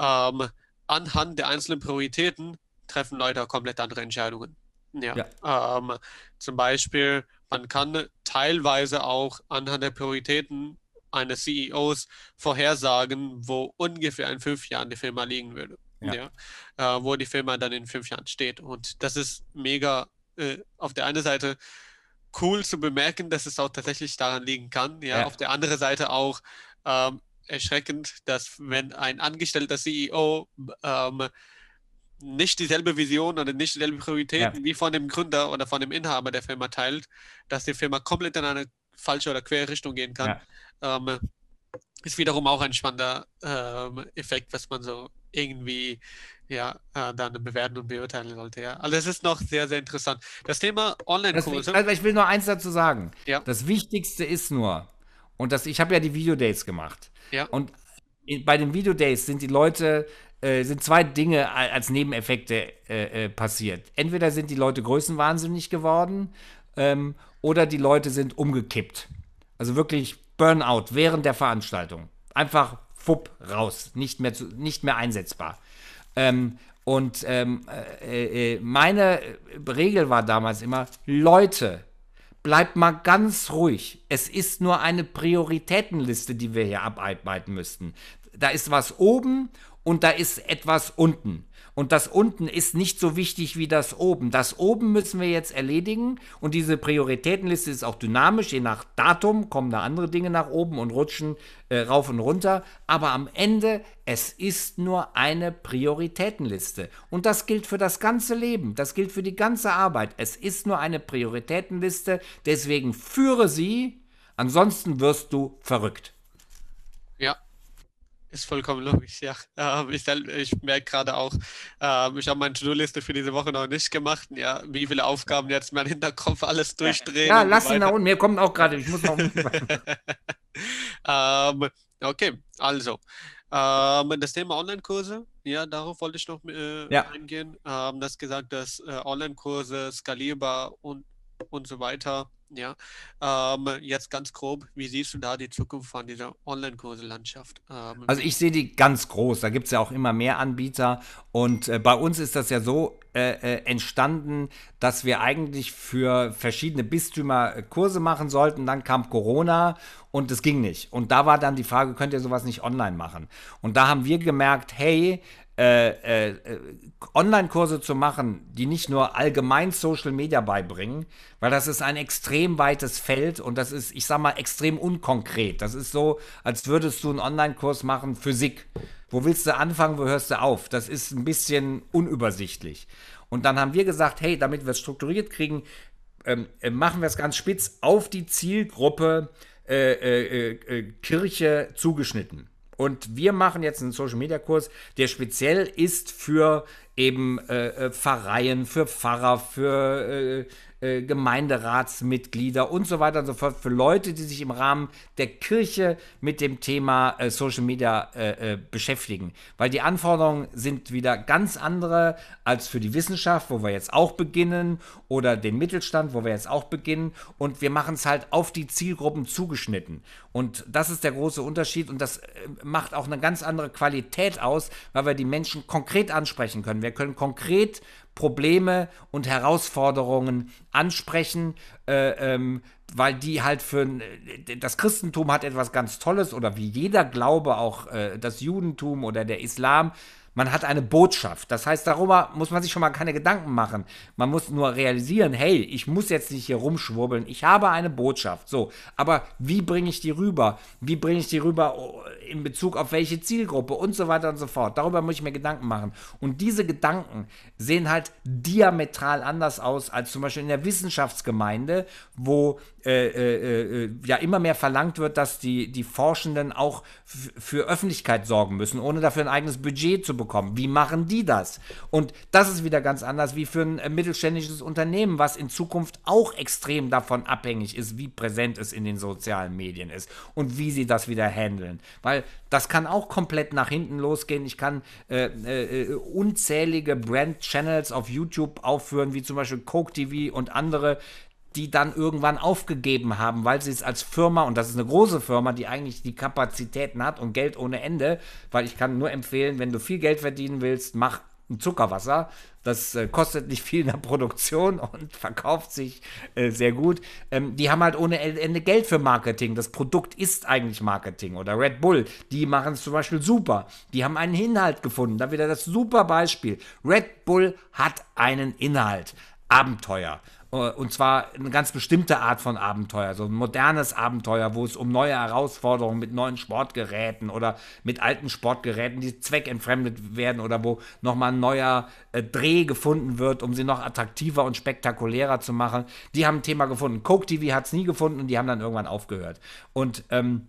ähm, anhand der einzelnen Prioritäten treffen Leute auch komplett andere Entscheidungen. Ja. ja. Ähm, zum Beispiel, man kann teilweise auch anhand der Prioritäten eines CEOs vorhersagen, wo ungefähr in fünf Jahren die Firma liegen würde. Ja. ja? Äh, wo die Firma dann in fünf Jahren steht. Und das ist mega äh, auf der einen Seite cool zu bemerken, dass es auch tatsächlich daran liegen kann. Ja, ja. auf der anderen Seite auch ähm, erschreckend, dass wenn ein angestellter CEO ähm, nicht dieselbe Vision oder nicht dieselbe Prioritäten ja. wie von dem Gründer oder von dem Inhaber der Firma teilt, dass die Firma komplett in eine falsche oder quere Richtung gehen kann. Ja. Ähm, ist wiederum auch ein spannender ähm, Effekt, was man so irgendwie ja, äh, dann bewerten und beurteilen sollte. Ja. Also es ist noch sehr, sehr interessant. Das Thema Online-Kurse. Also ich will nur eins dazu sagen. Ja. Das Wichtigste ist nur, und das, ich habe ja die Videodays gemacht. Ja. Und bei den Videodays sind die Leute, äh, sind zwei Dinge als Nebeneffekte äh, äh, passiert. Entweder sind die Leute größenwahnsinnig geworden ähm, oder die Leute sind umgekippt. Also wirklich Burnout während der Veranstaltung. Einfach fupp raus, nicht mehr, zu, nicht mehr einsetzbar. Ähm, und ähm, äh, äh, meine Regel war damals immer, Leute, bleibt mal ganz ruhig. Es ist nur eine Prioritätenliste, die wir hier abarbeiten müssten. Da ist was oben und da ist etwas unten. Und das unten ist nicht so wichtig wie das oben. Das oben müssen wir jetzt erledigen. Und diese Prioritätenliste ist auch dynamisch. Je nach Datum kommen da andere Dinge nach oben und rutschen äh, rauf und runter. Aber am Ende, es ist nur eine Prioritätenliste. Und das gilt für das ganze Leben. Das gilt für die ganze Arbeit. Es ist nur eine Prioritätenliste. Deswegen führe sie. Ansonsten wirst du verrückt. Ist vollkommen logisch, ja. Ähm, ich, ich merke gerade auch, ähm, ich habe meine To-Do-Liste für diese Woche noch nicht gemacht. Ja, wie viele Aufgaben jetzt mein Hinterkopf alles durchdrehen. Ja, lass ihn da unten. Mir kommt auch gerade. Ich muss noch. [LAUGHS] ähm, okay, also. Ähm, das Thema Online-Kurse, ja, darauf wollte ich noch äh, ja. eingehen. Ähm, das gesagt, dass äh, Online-Kurse skalierbar und, und so weiter ja, ähm, jetzt ganz grob, wie siehst du da die Zukunft von dieser Online-Kurse-Landschaft? Ähm, also ich sehe die ganz groß, da gibt es ja auch immer mehr Anbieter und äh, bei uns ist das ja so äh, äh, entstanden, dass wir eigentlich für verschiedene Bistümer äh, Kurse machen sollten, dann kam Corona und es ging nicht. Und da war dann die Frage, könnt ihr sowas nicht online machen? Und da haben wir gemerkt, hey, äh, äh, Online-Kurse zu machen, die nicht nur allgemein Social Media beibringen, weil das ist ein extrem weites Feld und das ist, ich sag mal, extrem unkonkret. Das ist so, als würdest du einen Online-Kurs machen, Physik. Wo willst du anfangen, wo hörst du auf? Das ist ein bisschen unübersichtlich. Und dann haben wir gesagt, hey, damit wir es strukturiert kriegen, ähm, äh, machen wir es ganz spitz auf die Zielgruppe äh, äh, Kirche zugeschnitten. Und wir machen jetzt einen Social Media Kurs, der speziell ist für eben äh, äh Pfarreien, für Pfarrer, für äh, äh, Gemeinderatsmitglieder und so weiter und so fort, für Leute, die sich im Rahmen der Kirche mit dem Thema äh, Social Media äh, beschäftigen. Weil die Anforderungen sind wieder ganz andere als für die Wissenschaft, wo wir jetzt auch beginnen, oder den Mittelstand, wo wir jetzt auch beginnen. Und wir machen es halt auf die Zielgruppen zugeschnitten. Und das ist der große Unterschied und das äh, macht auch eine ganz andere Qualität aus, weil wir die Menschen konkret ansprechen können. Wir können konkret Probleme und Herausforderungen ansprechen, äh, ähm, weil die halt für das Christentum hat etwas ganz Tolles oder wie jeder Glaube auch äh, das Judentum oder der Islam man hat eine Botschaft. Das heißt, darüber muss man sich schon mal keine Gedanken machen. Man muss nur realisieren, hey, ich muss jetzt nicht hier rumschwurbeln. Ich habe eine Botschaft. So, aber wie bringe ich die rüber? Wie bringe ich die rüber oh, in Bezug auf welche Zielgruppe und so weiter und so fort? Darüber muss ich mir Gedanken machen. Und diese Gedanken sehen halt diametral anders aus als zum Beispiel in der Wissenschaftsgemeinde, wo äh, äh, äh, ja immer mehr verlangt wird, dass die, die Forschenden auch für Öffentlichkeit sorgen müssen, ohne dafür ein eigenes Budget zu bekommen. Wie machen die das? Und das ist wieder ganz anders wie für ein äh, mittelständisches Unternehmen, was in Zukunft auch extrem davon abhängig ist, wie präsent es in den sozialen Medien ist und wie sie das wieder handeln. Weil das kann auch komplett nach hinten losgehen. Ich kann äh, äh, unzählige Brand-Channels auf YouTube aufführen, wie zum Beispiel Coke TV und andere, die dann irgendwann aufgegeben haben, weil sie es als Firma, und das ist eine große Firma, die eigentlich die Kapazitäten hat und Geld ohne Ende, weil ich kann nur empfehlen, wenn du viel Geld verdienen willst, mach ein Zuckerwasser. Das äh, kostet nicht viel in der Produktion und [LAUGHS] verkauft sich äh, sehr gut. Ähm, die haben halt ohne Ende Geld für Marketing. Das Produkt ist eigentlich Marketing. Oder Red Bull, die machen es zum Beispiel super. Die haben einen Inhalt gefunden. Da wieder das super Beispiel. Red Bull hat einen Inhalt. Abenteuer. Äh, und zwar eine ganz bestimmte Art von Abenteuer, so ein modernes Abenteuer, wo es um neue Herausforderungen mit neuen Sportgeräten oder mit alten Sportgeräten, die zweckentfremdet werden oder wo nochmal ein neuer äh, Dreh gefunden wird, um sie noch attraktiver und spektakulärer zu machen. Die haben ein Thema gefunden. Coke TV hat es nie gefunden und die haben dann irgendwann aufgehört. Und ähm,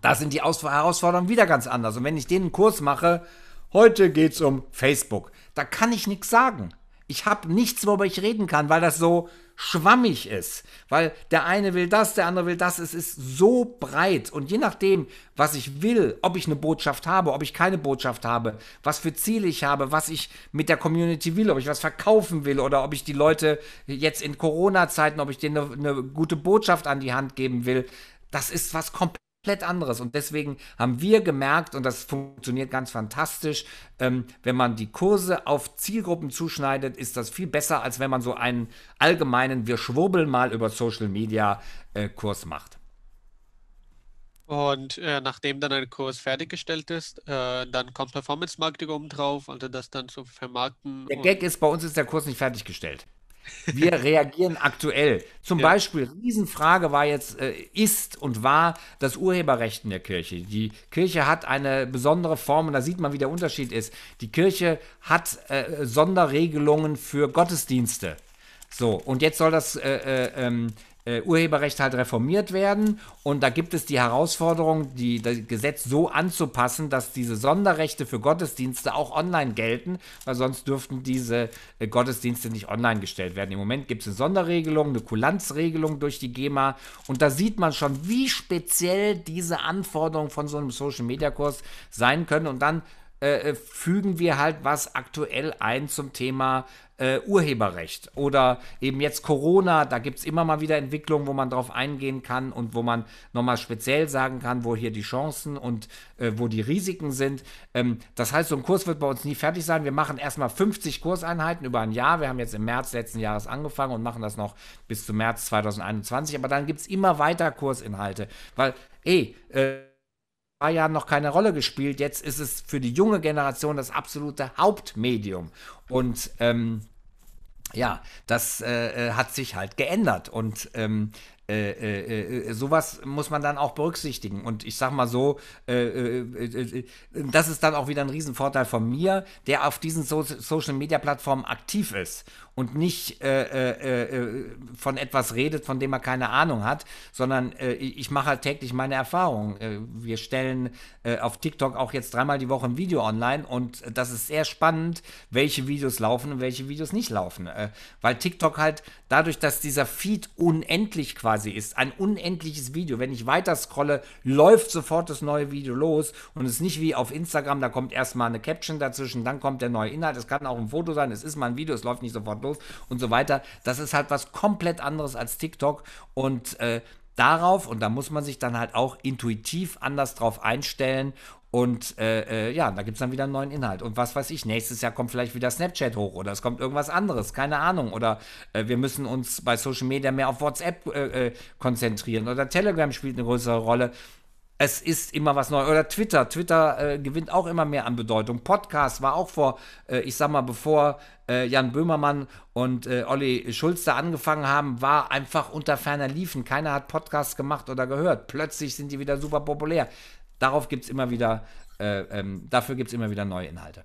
da sind die Aus Herausforderungen wieder ganz anders. Und wenn ich den Kurs mache, heute geht es um Facebook, da kann ich nichts sagen. Ich habe nichts, worüber ich reden kann, weil das so schwammig ist. Weil der eine will das, der andere will das. Es ist so breit. Und je nachdem, was ich will, ob ich eine Botschaft habe, ob ich keine Botschaft habe, was für Ziele ich habe, was ich mit der Community will, ob ich was verkaufen will oder ob ich die Leute jetzt in Corona-Zeiten, ob ich denen eine, eine gute Botschaft an die Hand geben will, das ist was komplett komplett anderes. Und deswegen haben wir gemerkt, und das funktioniert ganz fantastisch, ähm, wenn man die Kurse auf Zielgruppen zuschneidet, ist das viel besser, als wenn man so einen allgemeinen, wir schwurbeln mal über Social Media äh, Kurs macht. Und äh, nachdem dann ein Kurs fertiggestellt ist, äh, dann kommt Performance Marketing oben drauf, also das dann zu vermarkten. Der Gag ist, bei uns ist der Kurs nicht fertiggestellt. Wir reagieren aktuell. Zum ja. Beispiel, Riesenfrage war jetzt, äh, ist und war das Urheberrecht in der Kirche. Die Kirche hat eine besondere Form und da sieht man, wie der Unterschied ist. Die Kirche hat äh, Sonderregelungen für Gottesdienste. So, und jetzt soll das äh, äh ähm, äh, Urheberrecht halt reformiert werden. Und da gibt es die Herausforderung, die, das Gesetz so anzupassen, dass diese Sonderrechte für Gottesdienste auch online gelten, weil sonst dürften diese äh, Gottesdienste nicht online gestellt werden. Im Moment gibt es eine Sonderregelung, eine Kulanzregelung durch die GEMA. Und da sieht man schon, wie speziell diese Anforderungen von so einem Social-Media-Kurs sein können. Und dann äh, äh, fügen wir halt was aktuell ein zum Thema äh, Urheberrecht. Oder eben jetzt Corona, da gibt es immer mal wieder Entwicklungen, wo man drauf eingehen kann und wo man nochmal speziell sagen kann, wo hier die Chancen und äh, wo die Risiken sind. Ähm, das heißt, so ein Kurs wird bei uns nie fertig sein. Wir machen erstmal 50 Kurseinheiten über ein Jahr. Wir haben jetzt im März letzten Jahres angefangen und machen das noch bis zum März 2021. Aber dann gibt es immer weiter Kursinhalte. Weil, ey, äh, paar Jahren noch keine Rolle gespielt. Jetzt ist es für die junge Generation das absolute Hauptmedium. Und ähm, ja, das äh, äh hat sich halt geändert. Und ähm, äh, äh, äh, sowas muss man dann auch berücksichtigen. Und ich sag mal so, äh, äh, das ist dann auch wieder ein Riesenvorteil von mir, der auf diesen so Social Media Plattformen aktiv ist und nicht von etwas redet, von dem er keine Ahnung hat, sondern ich mache halt täglich meine Erfahrungen. wir stellen auf TikTok auch jetzt dreimal die Woche ein Video online und das ist sehr spannend, welche Videos laufen und welche Videos nicht laufen. weil TikTok halt dadurch, dass dieser Feed unendlich quasi ist, ein unendliches Video, wenn ich weiter scrolle, läuft sofort das neue Video los. Und es ist nicht wie auf Instagram, da kommt erstmal eine Caption dazwischen, dann kommt der neue Inhalt, es kann auch ein Foto sein, es ist mal ein Video, es läuft nicht sofort los los und so weiter. Das ist halt was komplett anderes als TikTok. Und äh, darauf, und da muss man sich dann halt auch intuitiv anders drauf einstellen und äh, äh, ja, da gibt es dann wieder einen neuen Inhalt. Und was weiß ich, nächstes Jahr kommt vielleicht wieder Snapchat hoch oder es kommt irgendwas anderes, keine Ahnung. Oder äh, wir müssen uns bei Social Media mehr auf WhatsApp äh, äh, konzentrieren oder Telegram spielt eine größere Rolle es ist immer was Neues. Oder Twitter. Twitter äh, gewinnt auch immer mehr an Bedeutung. Podcast war auch vor, ich sag mal, bevor Jan Böhmermann und äh, Olli Schulz da angefangen haben, war einfach unter ferner Liefen. Keiner hat Podcasts gemacht oder gehört. Plötzlich sind die wieder super populär. Darauf gibt es immer wieder, äh, ähm, dafür gibt es immer wieder neue Inhalte.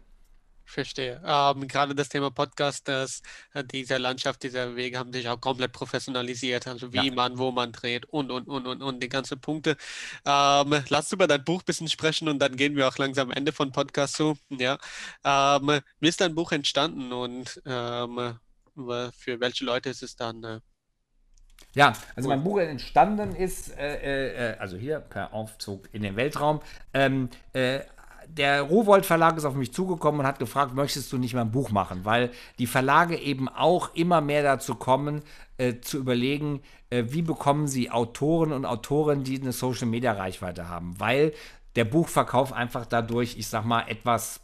Verstehe. Ähm, gerade das Thema Podcast, das, äh, diese Landschaft, diese Wege haben sich auch komplett professionalisiert. Also wie ja. man, wo man dreht und, und, und, und, und die ganzen Punkte. Ähm, lass über dein Buch ein bisschen sprechen und dann gehen wir auch langsam am Ende von Podcast zu. Ja. Ähm, wie ist dein Buch entstanden und ähm, für welche Leute ist es dann? Äh, ja, also mein Buch entstanden ist, äh, äh, also hier per Aufzug in den Weltraum, ähm, äh, der Rowold Verlag ist auf mich zugekommen und hat gefragt, möchtest du nicht mal ein Buch machen? Weil die Verlage eben auch immer mehr dazu kommen, äh, zu überlegen, äh, wie bekommen sie Autoren und Autorinnen, die eine Social Media Reichweite haben. Weil der Buchverkauf einfach dadurch, ich sag mal, etwas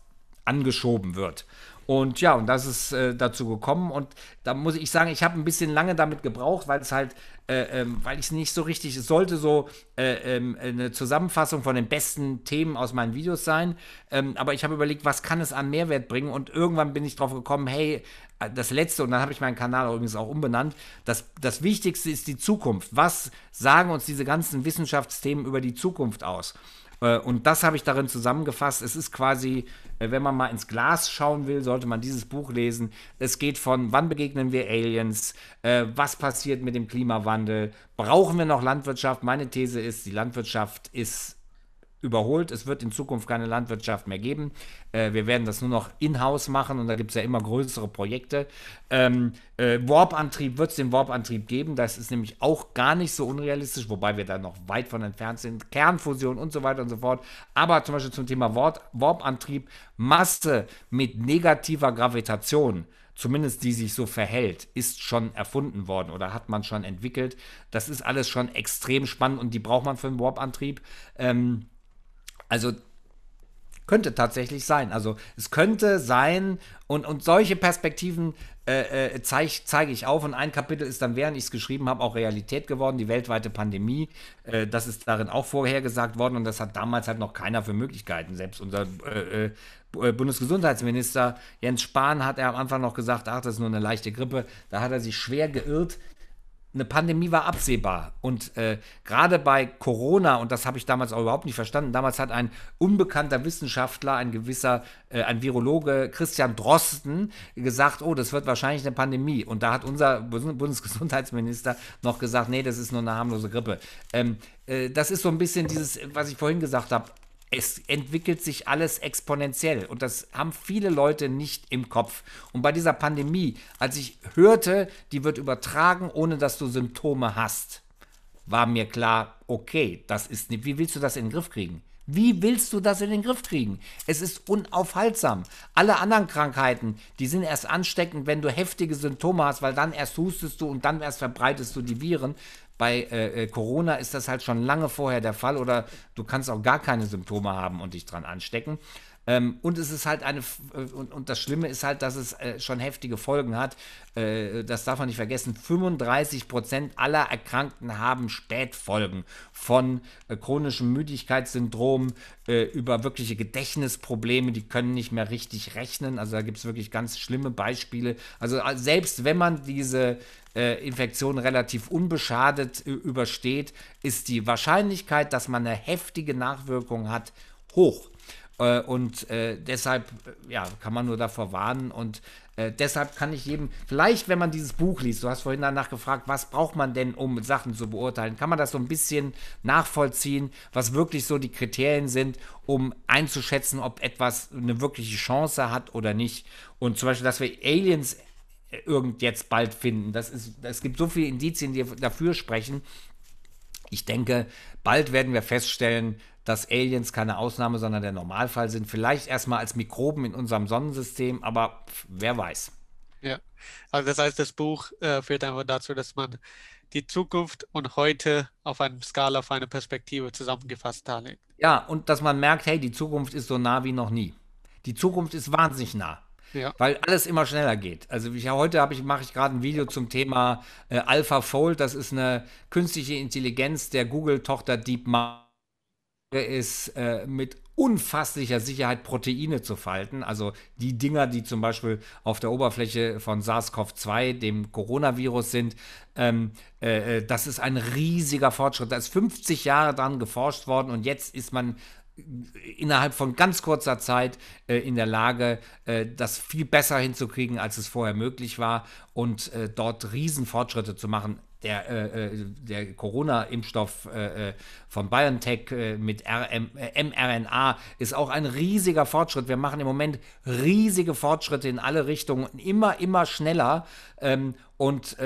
angeschoben wird. Und ja, und das ist äh, dazu gekommen. Und da muss ich sagen, ich habe ein bisschen lange damit gebraucht, weil es halt, äh, ähm, weil ich es nicht so richtig, es sollte so äh, ähm, eine Zusammenfassung von den besten Themen aus meinen Videos sein. Ähm, aber ich habe überlegt, was kann es an Mehrwert bringen? Und irgendwann bin ich drauf gekommen, hey, äh, das letzte, und dann habe ich meinen Kanal übrigens auch umbenannt, das, das Wichtigste ist die Zukunft. Was sagen uns diese ganzen Wissenschaftsthemen über die Zukunft aus? Äh, und das habe ich darin zusammengefasst. Es ist quasi, äh, wenn man mal ins Glas schauen will, sollte man dieses Buch lesen. Es geht von, wann begegnen wir Aliens, äh, was passiert mit dem Klimawandel, brauchen wir noch Landwirtschaft? Meine These ist, die Landwirtschaft ist überholt. Es wird in Zukunft keine Landwirtschaft mehr geben. Äh, wir werden das nur noch in-house machen und da gibt es ja immer größere Projekte. Ähm, äh, Warp-Antrieb wird es den Warp-Antrieb geben. Das ist nämlich auch gar nicht so unrealistisch, wobei wir da noch weit von entfernt sind. Kernfusion und so weiter und so fort. Aber zum Beispiel zum Thema Warp-Antrieb, Masse mit negativer Gravitation zumindest die sich so verhält, ist schon erfunden worden oder hat man schon entwickelt. Das ist alles schon extrem spannend und die braucht man für einen Warp-Antrieb. Ähm, also könnte tatsächlich sein. Also es könnte sein und, und solche Perspektiven äh, äh, zeige zeig ich auf. Und ein Kapitel ist dann, während ich es geschrieben habe, auch Realität geworden, die weltweite Pandemie. Äh, das ist darin auch vorhergesagt worden und das hat damals halt noch keiner für Möglichkeiten. Selbst unser äh, äh, äh, Bundesgesundheitsminister Jens Spahn hat er am Anfang noch gesagt, ach, das ist nur eine leichte Grippe. Da hat er sich schwer geirrt eine Pandemie war absehbar. Und äh, gerade bei Corona, und das habe ich damals auch überhaupt nicht verstanden, damals hat ein unbekannter Wissenschaftler, ein gewisser, äh, ein Virologe, Christian Drosten, gesagt, oh, das wird wahrscheinlich eine Pandemie. Und da hat unser Bundesgesundheitsminister noch gesagt, nee, das ist nur eine harmlose Grippe. Ähm, äh, das ist so ein bisschen dieses, was ich vorhin gesagt habe, es entwickelt sich alles exponentiell und das haben viele Leute nicht im Kopf. Und bei dieser Pandemie, als ich hörte, die wird übertragen, ohne dass du Symptome hast, war mir klar, okay, das ist nicht, wie willst du das in den Griff kriegen? Wie willst du das in den Griff kriegen? Es ist unaufhaltsam. Alle anderen Krankheiten, die sind erst ansteckend, wenn du heftige Symptome hast, weil dann erst hustest du und dann erst verbreitest du die Viren. Bei äh, äh, Corona ist das halt schon lange vorher der Fall oder du kannst auch gar keine Symptome haben und dich dran anstecken. Ähm, und es ist halt eine, äh, und, und, das Schlimme ist halt, dass es äh, schon heftige Folgen hat. Äh, das darf man nicht vergessen. 35 Prozent aller Erkrankten haben Spätfolgen von äh, chronischem Müdigkeitssyndrom äh, über wirkliche Gedächtnisprobleme. Die können nicht mehr richtig rechnen. Also da gibt es wirklich ganz schlimme Beispiele. Also selbst wenn man diese äh, Infektion relativ unbeschadet äh, übersteht, ist die Wahrscheinlichkeit, dass man eine heftige Nachwirkung hat, hoch. Äh, und äh, deshalb äh, ja, kann man nur davor warnen und äh, deshalb kann ich jedem, vielleicht wenn man dieses Buch liest, du hast vorhin danach gefragt, was braucht man denn, um Sachen zu beurteilen, kann man das so ein bisschen nachvollziehen, was wirklich so die Kriterien sind, um einzuschätzen, ob etwas eine wirkliche Chance hat oder nicht. Und zum Beispiel, dass wir Aliens irgend jetzt bald finden, das ist, es gibt so viele Indizien, die dafür sprechen. Ich denke, bald werden wir feststellen, dass Aliens keine Ausnahme, sondern der Normalfall sind. Vielleicht erstmal als Mikroben in unserem Sonnensystem, aber wer weiß. Ja, also das heißt, das Buch äh, führt einfach dazu, dass man die Zukunft und heute auf einer Skala, auf eine Perspektive zusammengefasst darlegt. Ja, und dass man merkt, hey, die Zukunft ist so nah wie noch nie. Die Zukunft ist wahnsinnig nah. Ja. Weil alles immer schneller geht. Also ich, heute ich, mache ich gerade ein Video zum Thema äh, AlphaFold. Das ist eine künstliche Intelligenz der Google-Tochter DeepMind ist äh, mit unfasslicher Sicherheit Proteine zu falten. Also die Dinger, die zum Beispiel auf der Oberfläche von SARS-CoV-2, dem Coronavirus sind, ähm, äh, äh das ist ein riesiger Fortschritt. Da ist 50 Jahre dran geforscht worden und jetzt ist man innerhalb von ganz kurzer Zeit äh, in der Lage, äh, das viel besser hinzukriegen, als es vorher möglich war und äh, dort Riesenfortschritte zu machen der, äh, äh, der Corona-Impfstoff äh, äh von BioNTech äh, mit RM, äh, mRNA ist auch ein riesiger Fortschritt. Wir machen im Moment riesige Fortschritte in alle Richtungen, immer, immer schneller. Ähm, und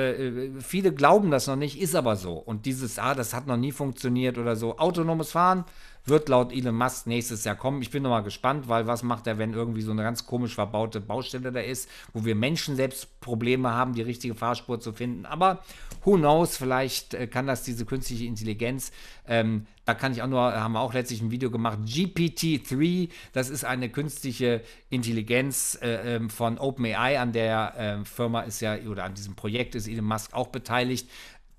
viele glauben das noch nicht, ist aber so. Und dieses, ah, das hat noch nie funktioniert oder so. Autonomes Fahren, wird laut Elon Musk nächstes Jahr kommen. Ich bin noch mal gespannt, weil was macht er, wenn irgendwie so eine ganz komisch verbaute Baustelle da ist, wo wir Menschen selbst Probleme haben, die richtige Fahrspur zu finden. Aber who knows, vielleicht äh, kann das diese künstliche Intelligenz. Ähm, da kann ich auch nur, haben wir auch letztlich ein Video gemacht, GPT-3, das ist eine künstliche Intelligenz äh, ähm, von OpenAI, an der äh, Firma ist ja, oder an diesem Projekt ist Elon Musk auch beteiligt.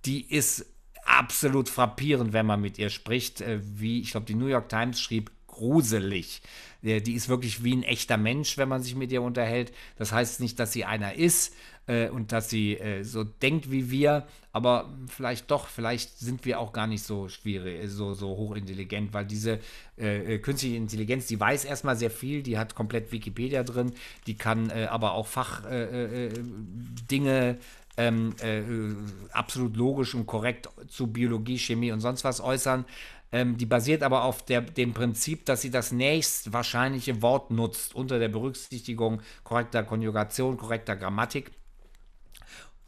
Die ist absolut frappierend, wenn man mit ihr spricht. Äh, wie, ich glaube, die New York Times schrieb, gruselig. Die ist wirklich wie ein echter Mensch, wenn man sich mit ihr unterhält. Das heißt nicht, dass sie einer ist äh, und dass sie äh, so denkt wie wir, aber vielleicht doch, vielleicht sind wir auch gar nicht so schwierig, so, so hochintelligent, weil diese äh, äh künstliche Intelligenz, die weiß erstmal sehr viel, die hat komplett Wikipedia drin, die kann äh, aber auch Fachdinge ähm, äh, absolut logisch und korrekt zu Biologie, Chemie und sonst was äußern. Ähm, die basiert aber auf der, dem Prinzip, dass sie das nächst wahrscheinliche Wort nutzt, unter der Berücksichtigung korrekter Konjugation, korrekter Grammatik.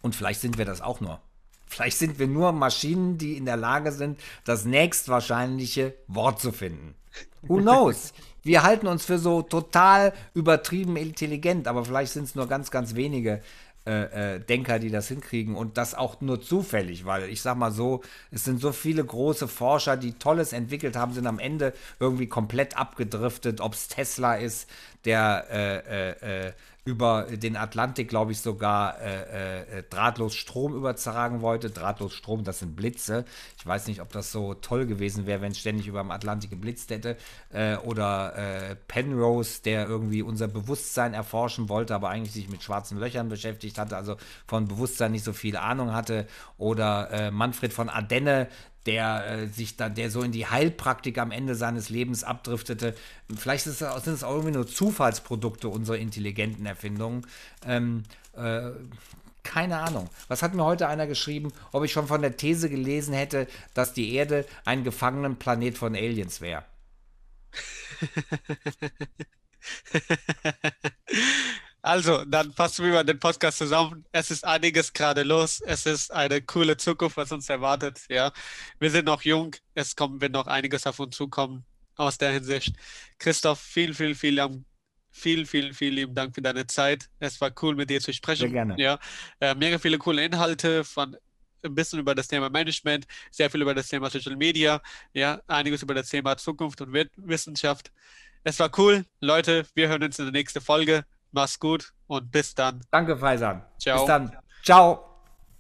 Und vielleicht sind wir das auch nur. Vielleicht sind wir nur Maschinen, die in der Lage sind, das nächstwahrscheinliche Wort zu finden. Who knows? Wir halten uns für so total übertrieben intelligent, aber vielleicht sind es nur ganz, ganz wenige, äh, äh, Denker, die das hinkriegen und das auch nur zufällig, weil ich sag mal so, es sind so viele große Forscher, die Tolles entwickelt haben, sind am Ende irgendwie komplett abgedriftet, ob es Tesla ist, der äh, äh, äh über den Atlantik, glaube ich, sogar äh, äh, drahtlos Strom übertragen wollte. Drahtlos Strom, das sind Blitze. Ich weiß nicht, ob das so toll gewesen wäre, wenn es ständig über dem Atlantik geblitzt hätte. Äh, oder Penrose, der irgendwie unser Bewusstsein erforschen wollte, aber eigentlich sich mit schwarzen Löchern beschäftigt hatte, also von Bewusstsein nicht so viel Ahnung hatte. Oder Manfred von Ardenne, der äh, sich da, der so in die Heilpraktik am Ende seines Lebens abdriftete. Vielleicht sind es auch irgendwie nur Zufallsprodukte unserer intelligenten Erfindungen. Ähm, äh, keine Ahnung. Was hat mir heute einer geschrieben, ob ich schon von der These gelesen hätte, dass die Erde ein gefangenen Planet von Aliens wäre? [LAUGHS] Also, dann fassen wir mal den Podcast zusammen. Es ist einiges gerade los. Es ist eine coole Zukunft, was uns erwartet. Ja, wir sind noch jung. Es kommt, wird noch einiges auf uns zukommen aus der Hinsicht. Christoph, vielen, vielen, vielen, vielen, vielen, vielen lieben Dank für deine Zeit. Es war cool, mit dir zu sprechen. Sehr gerne. Ja, äh, mega viele coole Inhalte von ein bisschen über das Thema Management, sehr viel über das Thema Social Media, ja, einiges über das Thema Zukunft und Wissenschaft. Es war cool. Leute, wir hören uns in der nächsten Folge. Mach's gut und bis dann. Danke, Faisan. Ciao. Bis dann. Ciao.